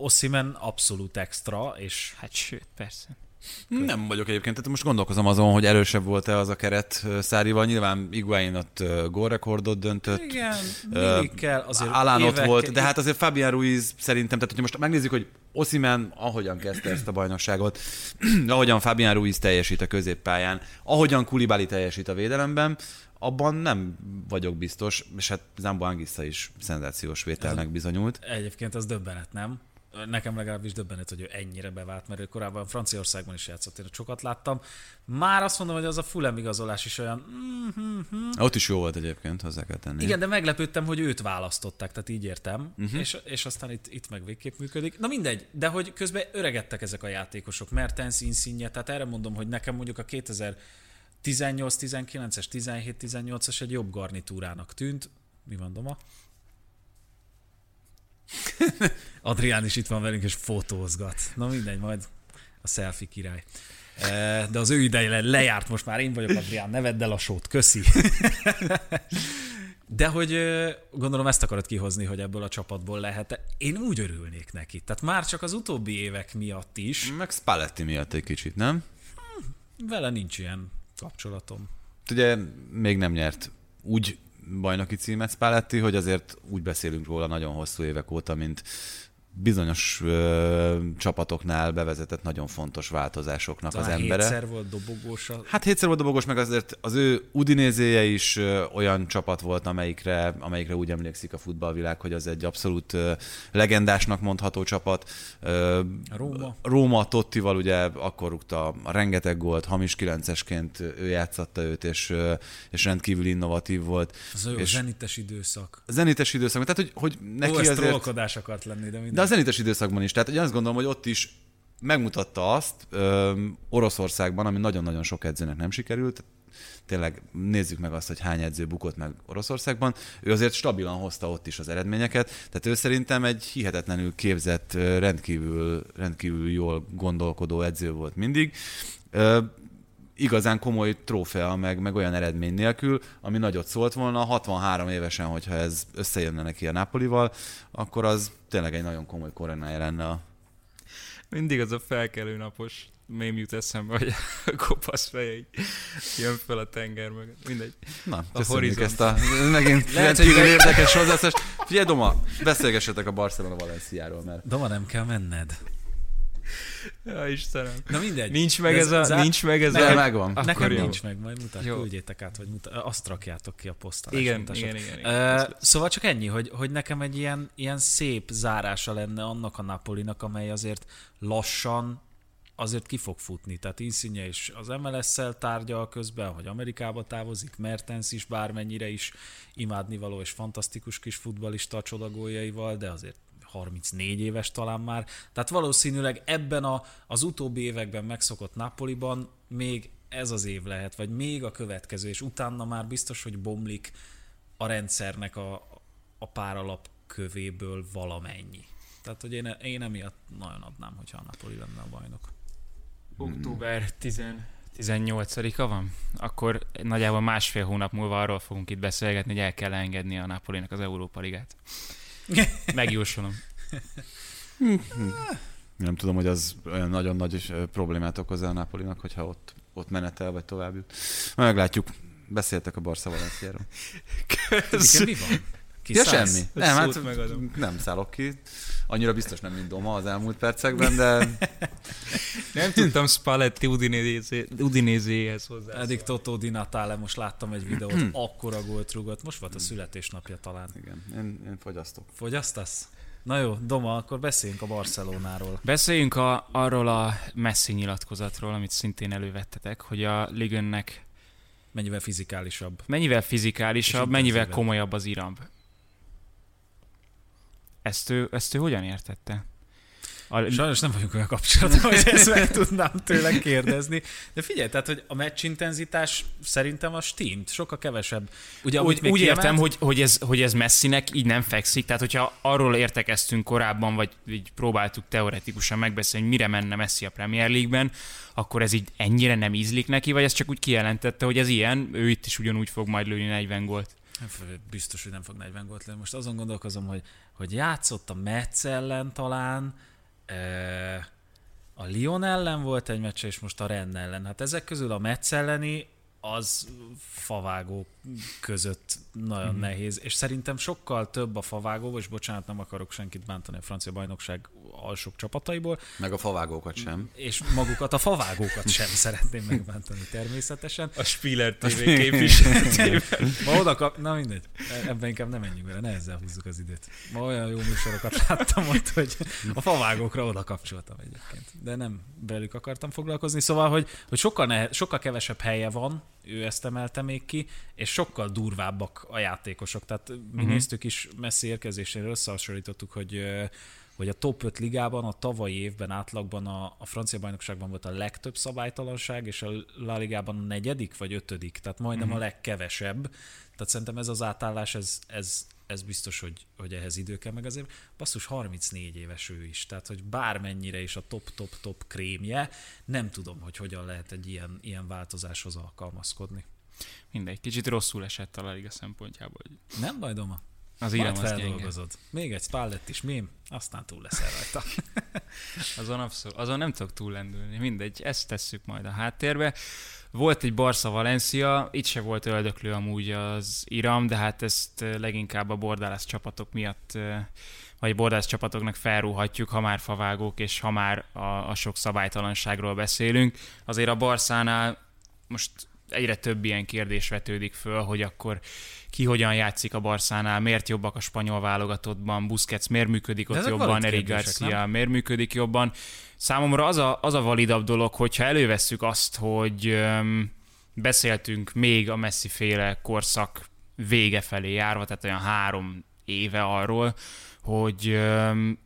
Ossimen abszolút extra, és Hát sőt, persze. Nem vagyok egyébként, tehát most gondolkozom azon, hogy erősebb volt-e az a keret Szárival. Nyilván Iguain ott gólrekordot döntött. igen, mindig kell azért Alán ott volt, de hát azért Fabian Ruiz szerintem, tehát hogyha most megnézzük, hogy Osimen ahogyan kezdte ezt a bajnokságot, ahogyan Fabian Ruiz teljesít a középpályán, ahogyan Kulibali teljesít a védelemben, abban nem vagyok biztos, és hát Zambo Anguissa is szenzációs vételnek bizonyult. Egyébként az döbbenet, nem? Nekem legalábbis döbbenet, hogy ő ennyire bevált, mert ő korábban Franciaországban is játszott, én sokat láttam. Már azt mondom, hogy az a Fulham igazolás is olyan... Mm-hmm. Ott is jó volt egyébként, hozzá kell tenni. Igen, de meglepődtem, hogy őt választották, tehát így értem, uh-huh. és, és aztán itt, itt meg végképp működik. Na mindegy, de hogy közben öregedtek ezek a játékosok, Mertens, Insigne, tehát erre mondom, hogy nekem mondjuk a 2018-19-es, 17-18-as egy jobb garnitúrának tűnt. Mi van, Doma? Adrián is itt van velünk, és fotózgat. Na mindegy, majd a selfie király. Eh, De az ő ideje lejárt most már, én vagyok Adrián, ne vedd el a sót, köszi. De hogy gondolom ezt akarod kihozni, hogy ebből a csapatból lehet. Én úgy örülnék neki. Tehát már csak az utóbbi évek miatt is Meg Spalletti miatt egy kicsit, nem? vele nincs ilyen kapcsolatom. Ugye még nem nyert úgy bajnoki címet Spalletti, hogy azért úgy beszélünk róla nagyon hosszú évek óta, mint bizonyos ö, csapatoknál bevezetett nagyon fontos változásoknak Talán az embere. hétszer volt dobogós. A... Hát hétszer volt dobogos, meg azért az ő Udinézéje is ö, olyan csapat volt, amelyikre, amelyikre úgy emlékszik a futballvilág, hogy az egy abszolút ö, legendásnak mondható csapat. Ö, Róma. Róma Tottival ugye akkor rúgta a rengeteg gólt, hamis kilencesként ő játszatta őt, és, ö, és rendkívül innovatív volt. Az ő és zenites időszak. zenites időszak, tehát hogy, hogy neki Ó, azért... akart lenni, de minden. A zenites időszakban is. Tehát én azt gondolom, hogy ott is megmutatta azt ö, Oroszországban, ami nagyon-nagyon sok edzőnek nem sikerült. Tényleg nézzük meg azt, hogy hány edző bukott meg Oroszországban. Ő azért stabilan hozta ott is az eredményeket. Tehát ő szerintem egy hihetetlenül képzett, rendkívül, rendkívül jól gondolkodó edző volt mindig. Igazán komoly trófea, meg, meg olyan eredmény nélkül, ami nagyot szólt volna. 63 évesen, hogyha ez összejönne neki a Napolival, akkor az tényleg egy nagyon komoly koronája lenne a Mindig az a felkelő napos mém jut eszembe, hogy a kopasz feje így jön fel a tenger mögött. Mindegy. Na, köszönjük horizont. ezt a megint Lehet, hogy érdekes hozzászást. Figyelj, Doma, beszélgessetek a Barcelona Valenciáról, mert Doma, nem kell menned. Ja, Istenem. Na mindegy. Nincs meg De ez a, zá- nincs meg ez de a... megvan. Akkor Nekem jó. nincs meg, majd mutat, Jó. küldjétek át, vagy mutat, azt rakjátok ki a posztálás. Igen, igen, igen, igen. Ez lesz. szóval csak ennyi, hogy, hogy nekem egy ilyen, ilyen szép zárása lenne annak a Napolinak, amely azért lassan azért ki fog futni. Tehát Insigne is az MLS-szel tárgyal közben, hogy Amerikába távozik, Mertens is bármennyire is imádnivaló és fantasztikus kis futbalista a csodagóljaival, de azért 34 éves talán már. Tehát valószínűleg ebben a, az utóbbi években megszokott Napoliban még ez az év lehet, vagy még a következő, és utána már biztos, hogy bomlik a rendszernek a, a pár alapkövéből valamennyi. Tehát, hogy én, én emiatt nagyon adnám, hogyha a Napoli lenne a bajnok. Október 10, 18-a van? Akkor nagyjából másfél hónap múlva arról fogunk itt beszélgetni, hogy el kell engedni a Napolinak az Európa Ligát. Megjósolom. Nem tudom, hogy az olyan nagyon nagy ö, problémát okoz a Napolinak, hogyha ott, ott menetel, vagy tovább jut. Meglátjuk. Beszéltek a Barca Valenciáról. Igen, mi van? Ja, Kiszállsz? semmi. Nem, hát megadom. nem szállok ki. Annyira biztos nem, mint Doma az elmúlt percekben, de Nem tudtam Spalletti Udinézé- Udinézéhez hozzá. Eddig Totó Di Natale, most láttam egy videót, akkora gólt rúgott. Most volt a születésnapja talán. igen, én, én fogyasztok. Fogyasztasz? Na jó, Doma, akkor beszéljünk a Barcelonáról. Beszéljünk a, arról a Messi nyilatkozatról, amit szintén elővettetek, hogy a Ligönnek Mennyivel fizikálisabb. mennyivel fizikálisabb, mennyivel komolyabb az iramb. Ezt ő, ezt ő hogyan értette? A, Sajnos nem vagyunk olyan kapcsolatban, hogy ezt meg tudnám tőle kérdezni. De figyelj, tehát, hogy a meccs intenzitás szerintem a Steam sokkal kevesebb. Ugye, úgy, úgy kiemelt- értem, hogy, hogy, ez, hogy ez messzinek így nem fekszik, tehát hogyha arról értekeztünk korábban, vagy így próbáltuk teoretikusan megbeszélni, hogy mire menne Messi a Premier League-ben, akkor ez így ennyire nem ízlik neki, vagy ez csak úgy kijelentette, hogy ez ilyen, ő itt is ugyanúgy fog majd lőni 40 gólt. Biztos, hogy nem fog 40 gólt lőni. Most azon gondolkozom, hogy, hogy játszott a Metz ellen talán, a Lyon ellen volt egy meccs, és most a Rennes ellen. Hát ezek közül a Metz elleni az favágó között nagyon Mhm. mm. nehéz, és szerintem sokkal több a favágó, és bocsánat, nem akarok senkit bántani a francia bajnokság alsóbb csapataiból, Meg a favágókat sem. és magukat a favágókat sem szeretném megbántani természetesen. A Spiller TV Ma oda kap... Na mindegy, ebben inkább nem menjünk bele, ne ezzel húzzuk az időt. Ma olyan jó műsorokat láttam ott, hogy a favágókra oda kapcsoltam egyébként. De nem velük akartam foglalkozni, szóval, hogy, hogy sokkal, nehe, sokkal kevesebb helye van, ő ezt emelte még ki, és sokkal durvábbak a játékosok. Tehát mi uh-huh. néztük is Messi érkezéséről, összehasonlítottuk, hogy hogy a top 5 ligában a tavalyi évben átlagban a, a francia bajnokságban volt a legtöbb szabálytalanság, és a La Ligában a negyedik vagy ötödik, tehát majdnem uh-huh. a legkevesebb. Tehát szerintem ez az átállás, ez, ez, ez biztos, hogy, hogy ehhez idő kell, meg azért basszus 34 éves ő is, tehát hogy bármennyire is a top-top-top krémje, nem tudom, hogy hogyan lehet egy ilyen, ilyen változáshoz alkalmazkodni. Mindegy, kicsit rosszul esett a La Liga szempontjából. hogy Nem baj, Doma? Az iram az feldolgozod. Még egy Spalletti is mém, aztán túl leszel rajta. Azon, abszolút, azon nem tudok túllendülni. Mindegy, ezt tesszük majd a háttérbe. Volt egy Barca Valencia, itt se volt öldöklő amúgy az iram, de hát ezt eh, leginkább a bordálász csapatok miatt eh, vagy bordász csapatoknak felrúhatjuk, ha már favágók, és ha már a, a sok szabálytalanságról beszélünk. Azért a Barszánál most egyre több ilyen kérdés vetődik föl, hogy akkor ki hogyan játszik a Barszánál, miért jobbak a spanyol válogatottban, Busquets miért működik ott jobban, Eric Garcia miért működik jobban. Számomra az a, az a validabb dolog, hogyha elővesszük azt, hogy öm, beszéltünk még a Messi féle korszak vége felé járva, tehát olyan három éve arról, hogy öm,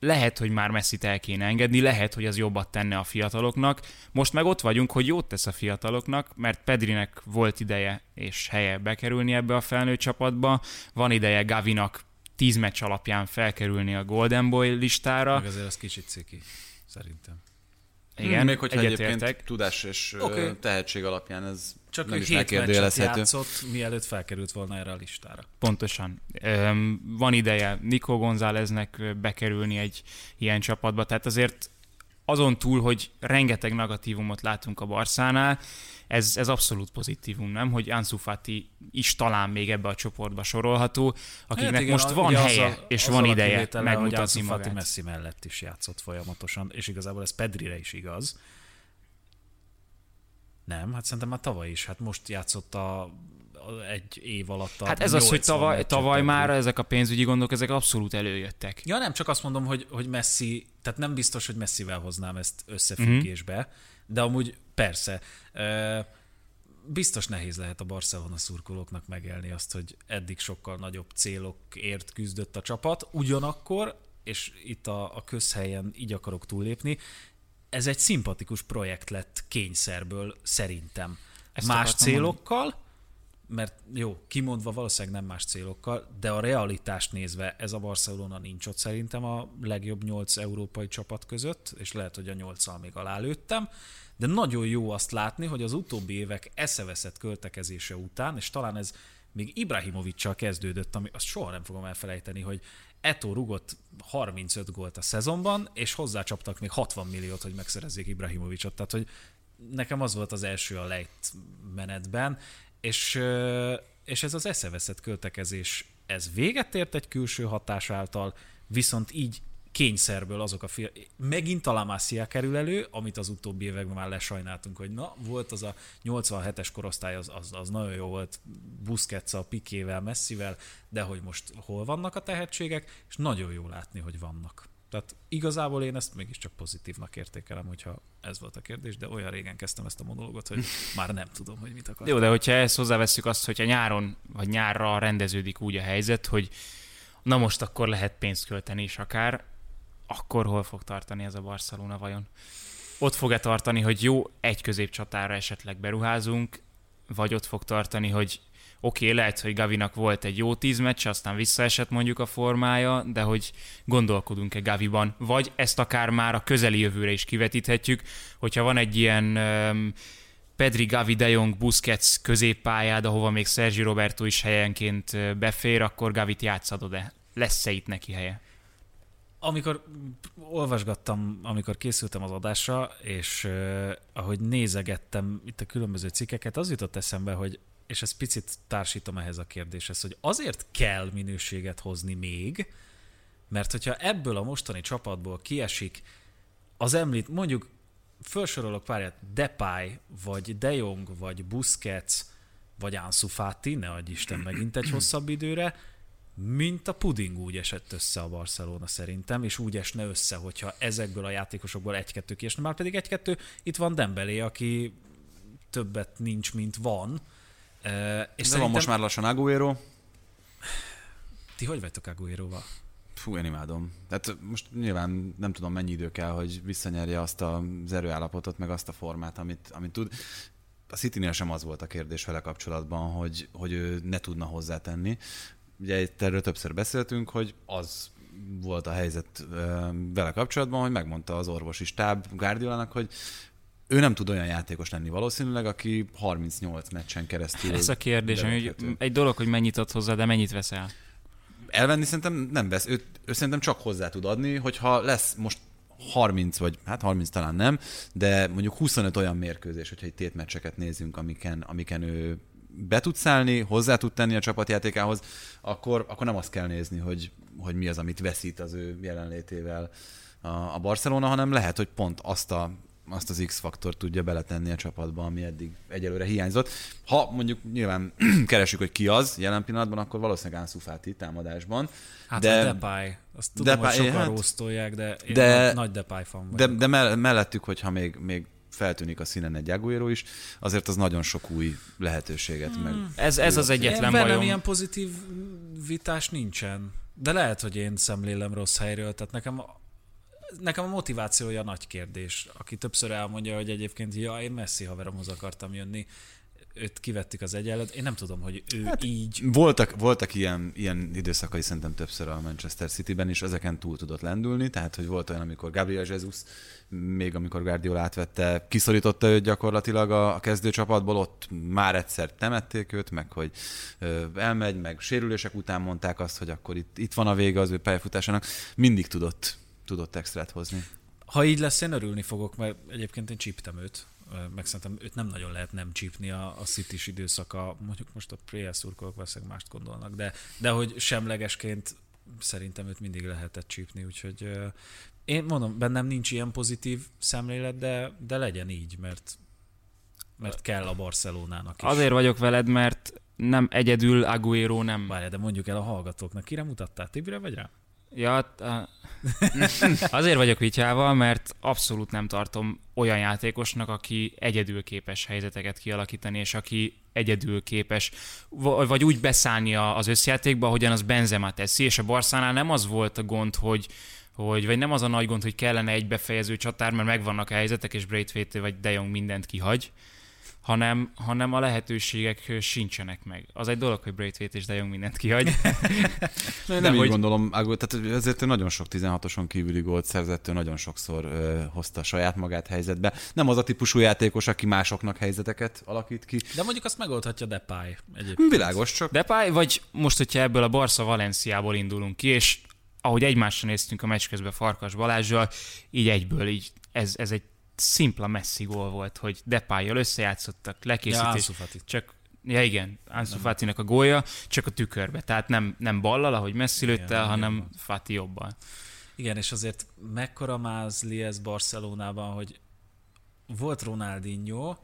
lehet, hogy már messzit el kéne engedni, lehet, hogy az jobbat tenne a fiataloknak. Most meg ott vagyunk, hogy jót tesz a fiataloknak, mert Pedrinek volt ideje és helye bekerülni ebbe a felnőtt csapatba, van ideje Gavinak 10 meccs alapján felkerülni a Golden Boy listára. Meg azért az kicsit ciki, szerintem. Igen, Még hogyha egyébként egyetértek. tudás és okay. tehetség alapján ez Csak nem is megkérdőjelezhető. játszott, mielőtt felkerült volna erre a listára. Pontosan. Van ideje Nico Gonzáleznek bekerülni egy ilyen csapatba, tehát azért azon túl, hogy rengeteg negatívumot látunk a Barszánál, ez, ez abszolút pozitívum, nem? Hogy Ansu Fati is talán még ebbe a csoportba sorolható, akiknek Hát igen, most a- van ugye helye, azzal- és azzal van a ideje megmutatni Ansu Fati magát. Messi mellett is játszott folyamatosan, és igazából ez Pedrire is igaz. Nem, hát szerintem már tavaly is, hát most játszott a, a egy év alatt Hát ez az, hogy 80 tavaly, tavaly már ezek a pénzügyi gondok, ezek abszolút előjöttek. Ja, nem, csak azt mondom, hogy, hogy Messi, tehát nem biztos, hogy Messivel hoznám ezt összefüggésbe, Mhm. de amúgy persze. Ö, Biztos nehéz lehet a Barcelona szurkolóknak megelni azt, hogy eddig sokkal nagyobb célokért küzdött a csapat, ugyanakkor, és itt a, a közhelyen így akarok túllépni, ez egy szimpatikus projekt lett kényszerből szerintem. Ezt Más célokkal, mert jó, kimondva valószínűleg nem más célokkal, de a realitást nézve ez a Barcelona nincs ott szerintem a legjobb nyolc európai csapat között, és lehet, hogy a nyolccal még alálőttem, de nagyon jó azt látni, hogy az utóbbi évek eszeveszett költekezése után, és talán ez még Ibrahimovicsal kezdődött, ami azt soha nem fogom elfelejteni, hogy Eto rugott 35 gólt a szezonban, és hozzácsaptak még 60 milliót, hogy megszerezzék Ibrahimovicsot. Tehát, hogy nekem az volt az első a lejt menetben, és, és ez az eszeveszett költekezés, ez véget ért egy külső hatás által, viszont így kényszerből azok a fia... Megint talán Massia kerül elő, amit az utóbbi években már lesajnáltunk, hogy na, volt az a 87-es korosztály, az, az, az nagyon jó volt busquets a Pikével, Messivel, de hogy most hol vannak a tehetségek, és nagyon jó látni, hogy vannak. Tehát igazából én ezt mégiscsak pozitívnak értékelem, hogyha ez volt a kérdés, de olyan régen kezdtem ezt a monológot, hogy már nem tudom, hogy mit akar. Jó, de hogyha ezt hozzáveszünk azt, hogyha nyáron vagy nyárra rendeződik úgy a helyzet, hogy na most akkor lehet pénzt költeni is akár, akkor hol fog tartani ez a Barcelona vajon? Ott fog-e tartani, hogy jó, egy középcsatára esetleg beruházunk, vagy ott fog tartani, hogy oké, okay, lehet, hogy Gavinak volt egy jó tíz meccs, aztán visszaesett mondjuk a formája, de hogy gondolkodunk-e Gaviban, vagy ezt akár már a közeli jövőre is kivetíthetjük, hogyha van egy ilyen um, Pedri, Gavi, De Jong, Busquets középpályád, ahova még Sergi Roberto is helyenként befér, akkor Gavit játszadod-e? Lesz-e itt neki helye? amikor olvasgattam, amikor készültem az adásra, és uh, ahogy nézegettem itt a különböző cikkeket, az jutott eszembe, hogy és ezt picit társítom ehhez a kérdéshez, hogy azért kell minőséget hozni még, mert hogyha ebből a mostani csapatból kiesik az említ, mondjuk felsorolok párját, Depay, vagy De Jong, vagy Busquets, vagy Ansu Fati, ne adj Isten megint egy hosszabb időre, mint a puding úgy esett össze a Barcelona szerintem, és úgy esne össze, hogyha ezekből a játékosokból egy-kettő kiesne. Már pedig egy-kettő, itt van Dembélé, aki többet nincs, mint van. És De szerintem... van most már lassan Aguero. Ti hogy vagytok Aguero-val? Fú, én imádom. Tehát most nyilván nem tudom mennyi idő kell, hogy visszanyerje azt az erőállapotot, meg azt a formát, amit, amit tud. A City-nél sem az volt a kérdés vele kapcsolatban, hogy, hogy ő ne tudna hozzátenni. Ugye itt erről többször beszéltünk, hogy az volt a helyzet vele kapcsolatban, hogy megmondta az orvosi stáb Guardiolának, hogy ő nem tud olyan játékos lenni valószínűleg, aki 38 meccsen keresztül... Ez a kérdés, hogy egy dolog, hogy mennyit ad hozzá, de mennyit veszel? Elvenni szerintem nem vesz. Ő, ő szerintem csak hozzá tud adni, hogyha lesz most 30 vagy, hát 30 talán nem, de mondjuk 25 olyan mérkőzés, hogyha egy tétmeccseket nézünk, amiken, amiken ő be tud szállni, hozzá tud tenni a csapatjátékához, akkor, akkor nem azt kell nézni, hogy, hogy mi az, amit veszít az ő jelenlétével a, a Barcelona, hanem lehet, hogy pont azt a azt az X-faktort tudja beletenni a csapatba, ami eddig egyelőre hiányzott. Ha mondjuk nyilván keresünk, hogy ki az jelen pillanatban, akkor valószínűleg Ansu Fati támadásban. Hát de, a Depay, azt tudom, Depay, hogy sokan hát, róztolják, de én de, nagy, nagy Depay fan vagyok. De, de mellettük, hogyha még, még feltűnik a színen egy Aguero is, azért az nagyon sok új lehetőséget hmm. meg. Ez, ez az egyetlen én bajom. ilyen pozitív vitás nincsen. De lehet, hogy én szemlélem rossz helyről, tehát nekem nekem a motivációja nagy kérdés. Aki többször elmondja, hogy egyébként, ja, én messzi haveromhoz akartam jönni, őt kivettük az egyenlet. Én nem tudom, hogy ő hát így... Voltak, voltak ilyen, ilyen időszakai szerintem többször a Manchester City-ben, és ezeken túl tudott lendülni, tehát hogy volt olyan, amikor Gabriel Jesus, még amikor Guardiola átvette, kiszorította őt gyakorlatilag a, a kezdőcsapatból, ott már egyszer temették őt, meg hogy ö, elmegy, meg sérülések után mondták azt, hogy akkor itt, itt van a vége az ő pályafutásának, mindig tudott, tudott extrát hozni. Ha így lesz, én örülni fogok, mert egyébként én csíptem őt meg szerintem őt nem nagyon lehet nem csípni a, a city időszaka, mondjuk most a Priel szurkolók valószínűleg mást gondolnak, de, de hogy semlegesként szerintem őt mindig lehetett csípni, úgyhogy én mondom, bennem nincs ilyen pozitív szemlélet, de, de legyen így, mert mert kell a Barcelonának is. Azért vagyok veled, mert nem egyedül Aguero nem. Várj, de mondjuk el a hallgatóknak, kire mutattál? Tibire vagy rá? Ja, azért vagyok vityával, mert abszolút nem tartom olyan játékosnak, aki egyedül képes helyzeteket kialakítani, és aki egyedül képes, vagy úgy beszállni az összjátékba, ahogyan az Benzema teszi, és a Barszánál nem az volt a gond, hogy hogy, vagy nem az a nagy gond, hogy kellene egy befejező csatár, mert megvannak a helyzetek, és Braithwaite vagy De Jong mindent kihagy, hanem, hanem a lehetőségek sincsenek meg. Az egy dolog, hogy Braithwaite és De Jong mindent kihagy. nem, nem így hogy... gondolom, tehát ezért nagyon sok 16-oson kívüli gólt szerzett, ő nagyon sokszor ö, hozta saját magát helyzetbe. Nem az a típusú játékos, aki másoknak helyzeteket alakít ki. De mondjuk azt megoldhatja Depay egyébként. Világos csak. Depay, vagy most, hogyha ebből a Barca Valenciából indulunk ki, és ahogy egymásra néztünk a meccs közben Farkas Balázsjal, így egyből így ez, ez egy szimpla messzi gól volt, hogy Depájjal összejátszottak, lekészítés, Ja, csak Ja igen, Ansu Fatinak a gólya, csak a tükörbe. Tehát nem, nem ballal, ahogy Messi lőtte, Igen, hanem igen. Fati jobbal. Igen, és azért mekkora mázli ez Barcelonában, hogy volt Ronaldinho,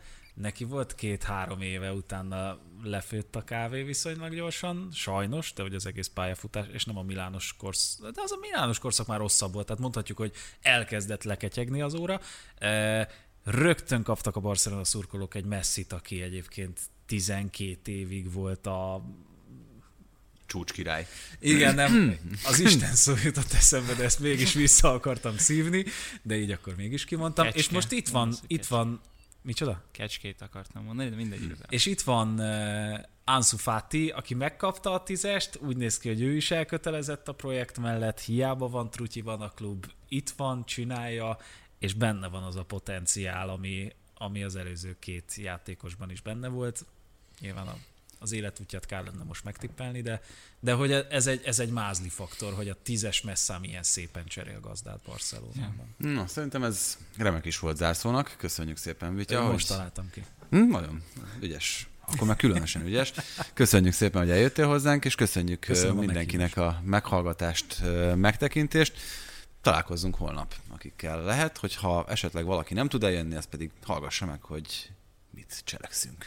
neki volt két-három éve utána lefőtt a kávé viszonylag gyorsan, sajnos, de hogy az egész pályafutás, és nem a Milános korszak, de az a Milános korszak már rosszabb volt, tehát mondhatjuk, hogy elkezdett leketyegni az óra. E, Rögtön kaptak a Barcelona szurkolók egy messzit, aki egyébként 12 évig volt a Csúcskirály. igen, nem, az Isten szó jutott eszembe, de ezt mégis vissza akartam szívni, de így akkor mégis kimondtam. Kecske. És most itt van, itt van, micsoda? Kecskét akartam mondani, de mindegy. igazából. És itt van uh, Ansu Fati, aki megkapta a tízest, úgy néz ki, hogy ő is elkötelezett a projekt mellett, hiába van trutyiban a klub, itt van, csinálja, és benne van az a potenciál, ami, ami az előző két játékosban is benne volt. Nyilván a, az életútját kell lenne most megtippelni, de, de hogy ez egy, ez egy mázli faktor, hogy a tízes messzám ilyen szépen cserél gazdát Barcelonában. Ja. Na, szerintem ez remek is volt zárszónak. Köszönjük szépen, Vitya. Hogy- most találtam ki. Hm, nagyon ügyes. Akkor már különösen ügyes. Köszönjük szépen, hogy eljöttél hozzánk, és köszönjük Köszönöm mindenkinek a meghallgatást, megtekintést. Találkozzunk holnap, akikkel lehet, hogyha esetleg valaki nem tud eljönni, az pedig hallgassa meg, hogy mit cselekszünk.